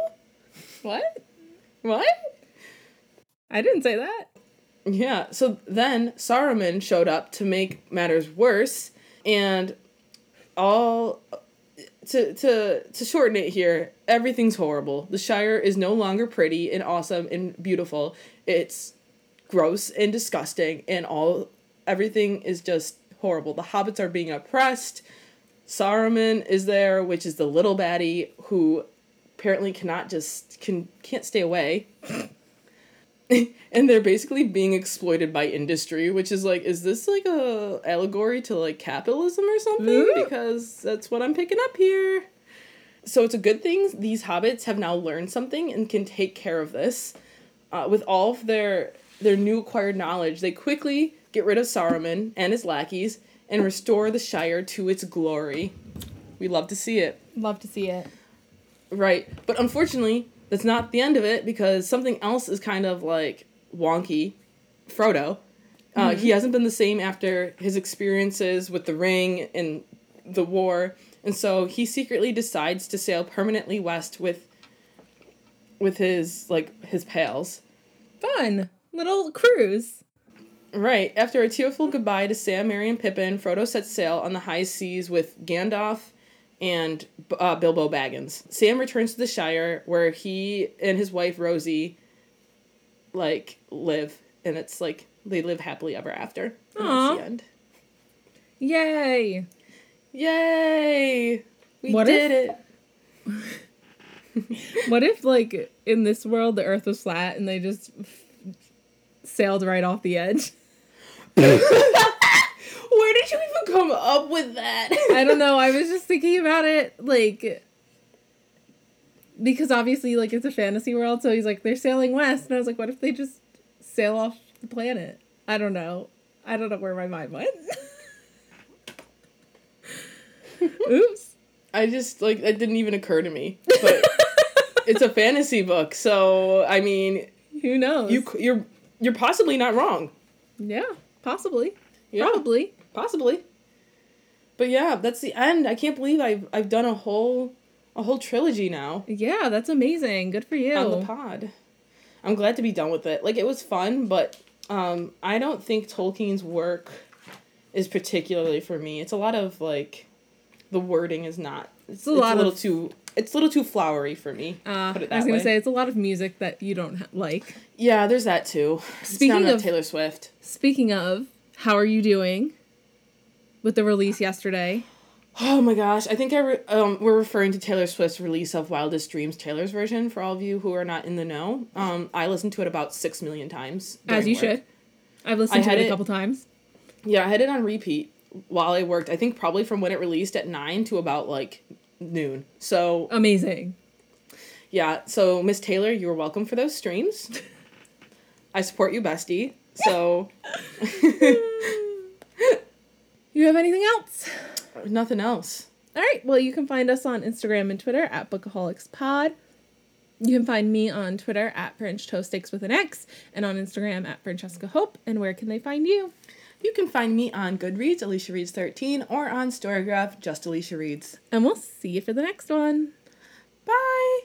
What? What? I didn't say that. Yeah, so then Saruman showed up to make matters worse, and all to to to shorten it here, everything's horrible. The Shire is no longer pretty and awesome and beautiful. It's gross and disgusting, and all everything is just horrible. The hobbits are being oppressed. Saruman is there, which is the little baddie who apparently cannot just can can't stay away. and they're basically being exploited by industry, which is like, is this like a allegory to like capitalism or something? Ooh. Because that's what I'm picking up here. So it's a good thing these hobbits have now learned something and can take care of this. Uh, with all of their their new acquired knowledge, they quickly get rid of Saruman and his lackeys and restore the Shire to its glory. We love to see it. Love to see it. Right. But unfortunately, that's not the end of it because something else is kind of like wonky. Frodo. Uh, He hasn't been the same after his experiences with the ring and the war, and so he secretly decides to sail permanently west with with his like his pals. Fun little cruise. Right. After a tearful goodbye to Sam, Merry, and Pippin, Frodo sets sail on the high seas with Gandalf and uh, Bilbo Baggins. Sam returns to the Shire, where he and his wife Rosie, like, live, and it's like they live happily ever after. And Aw. that's the end. Yay! Yay! We What did it. What if like in this world the Earth was flat and they just sailed right off the edge? Where did you even come up with that? I don't know. I was just thinking about it like because obviously like it's a fantasy world, so he's like they're sailing west, and I was like, what if they just sail off the planet? I don't know. I don't know where my mind went. Oops. I just like that didn't even occur to me. But it's a fantasy book, so I mean, Who knows? you you're you're possibly not wrong. yeah, possibly. Yeah. Probably. Possibly. But yeah, that's the end. I can't believe I've I've done a whole a whole trilogy now Yeah, that's amazing. Good for you. on the pod. I'm glad to be done with it. Like it was fun, but um I don't think Tolkien's work is particularly for me. It's a lot of like the wording is not it's, a lot a little of- too it's a little too flowery for me. Uh, put it I was gonna way. say it's a lot of music that you don't ha- like. Yeah, there's that too. Speaking of- Taylor Swift. Speaking of, how are you doing with the release yesterday? Oh my gosh, I think I re- um we're referring to Taylor Swift's release of Wildest Dreams Taylor's version for all of you who are not in the know. Um I listened to it about 6 million times. As you work. should. I've listened I to had it a couple times. Yeah, I had it on repeat while I worked. I think probably from when it released at 9 to about like noon. So, Amazing. yeah, so Miss Taylor, you were welcome for those streams. I support you, bestie. So, You have anything else? nothing else. All right. Well, you can find us on Instagram and Twitter at BookaholicsPod. You can find me on Twitter at French Toast Steaks with an X and on Instagram at Francesca Hope. And where can they find you? You can find me on Goodreads, Alicia Reads 13, or on Storygraph, just Alicia Reads. And we'll see you for the next one. Bye.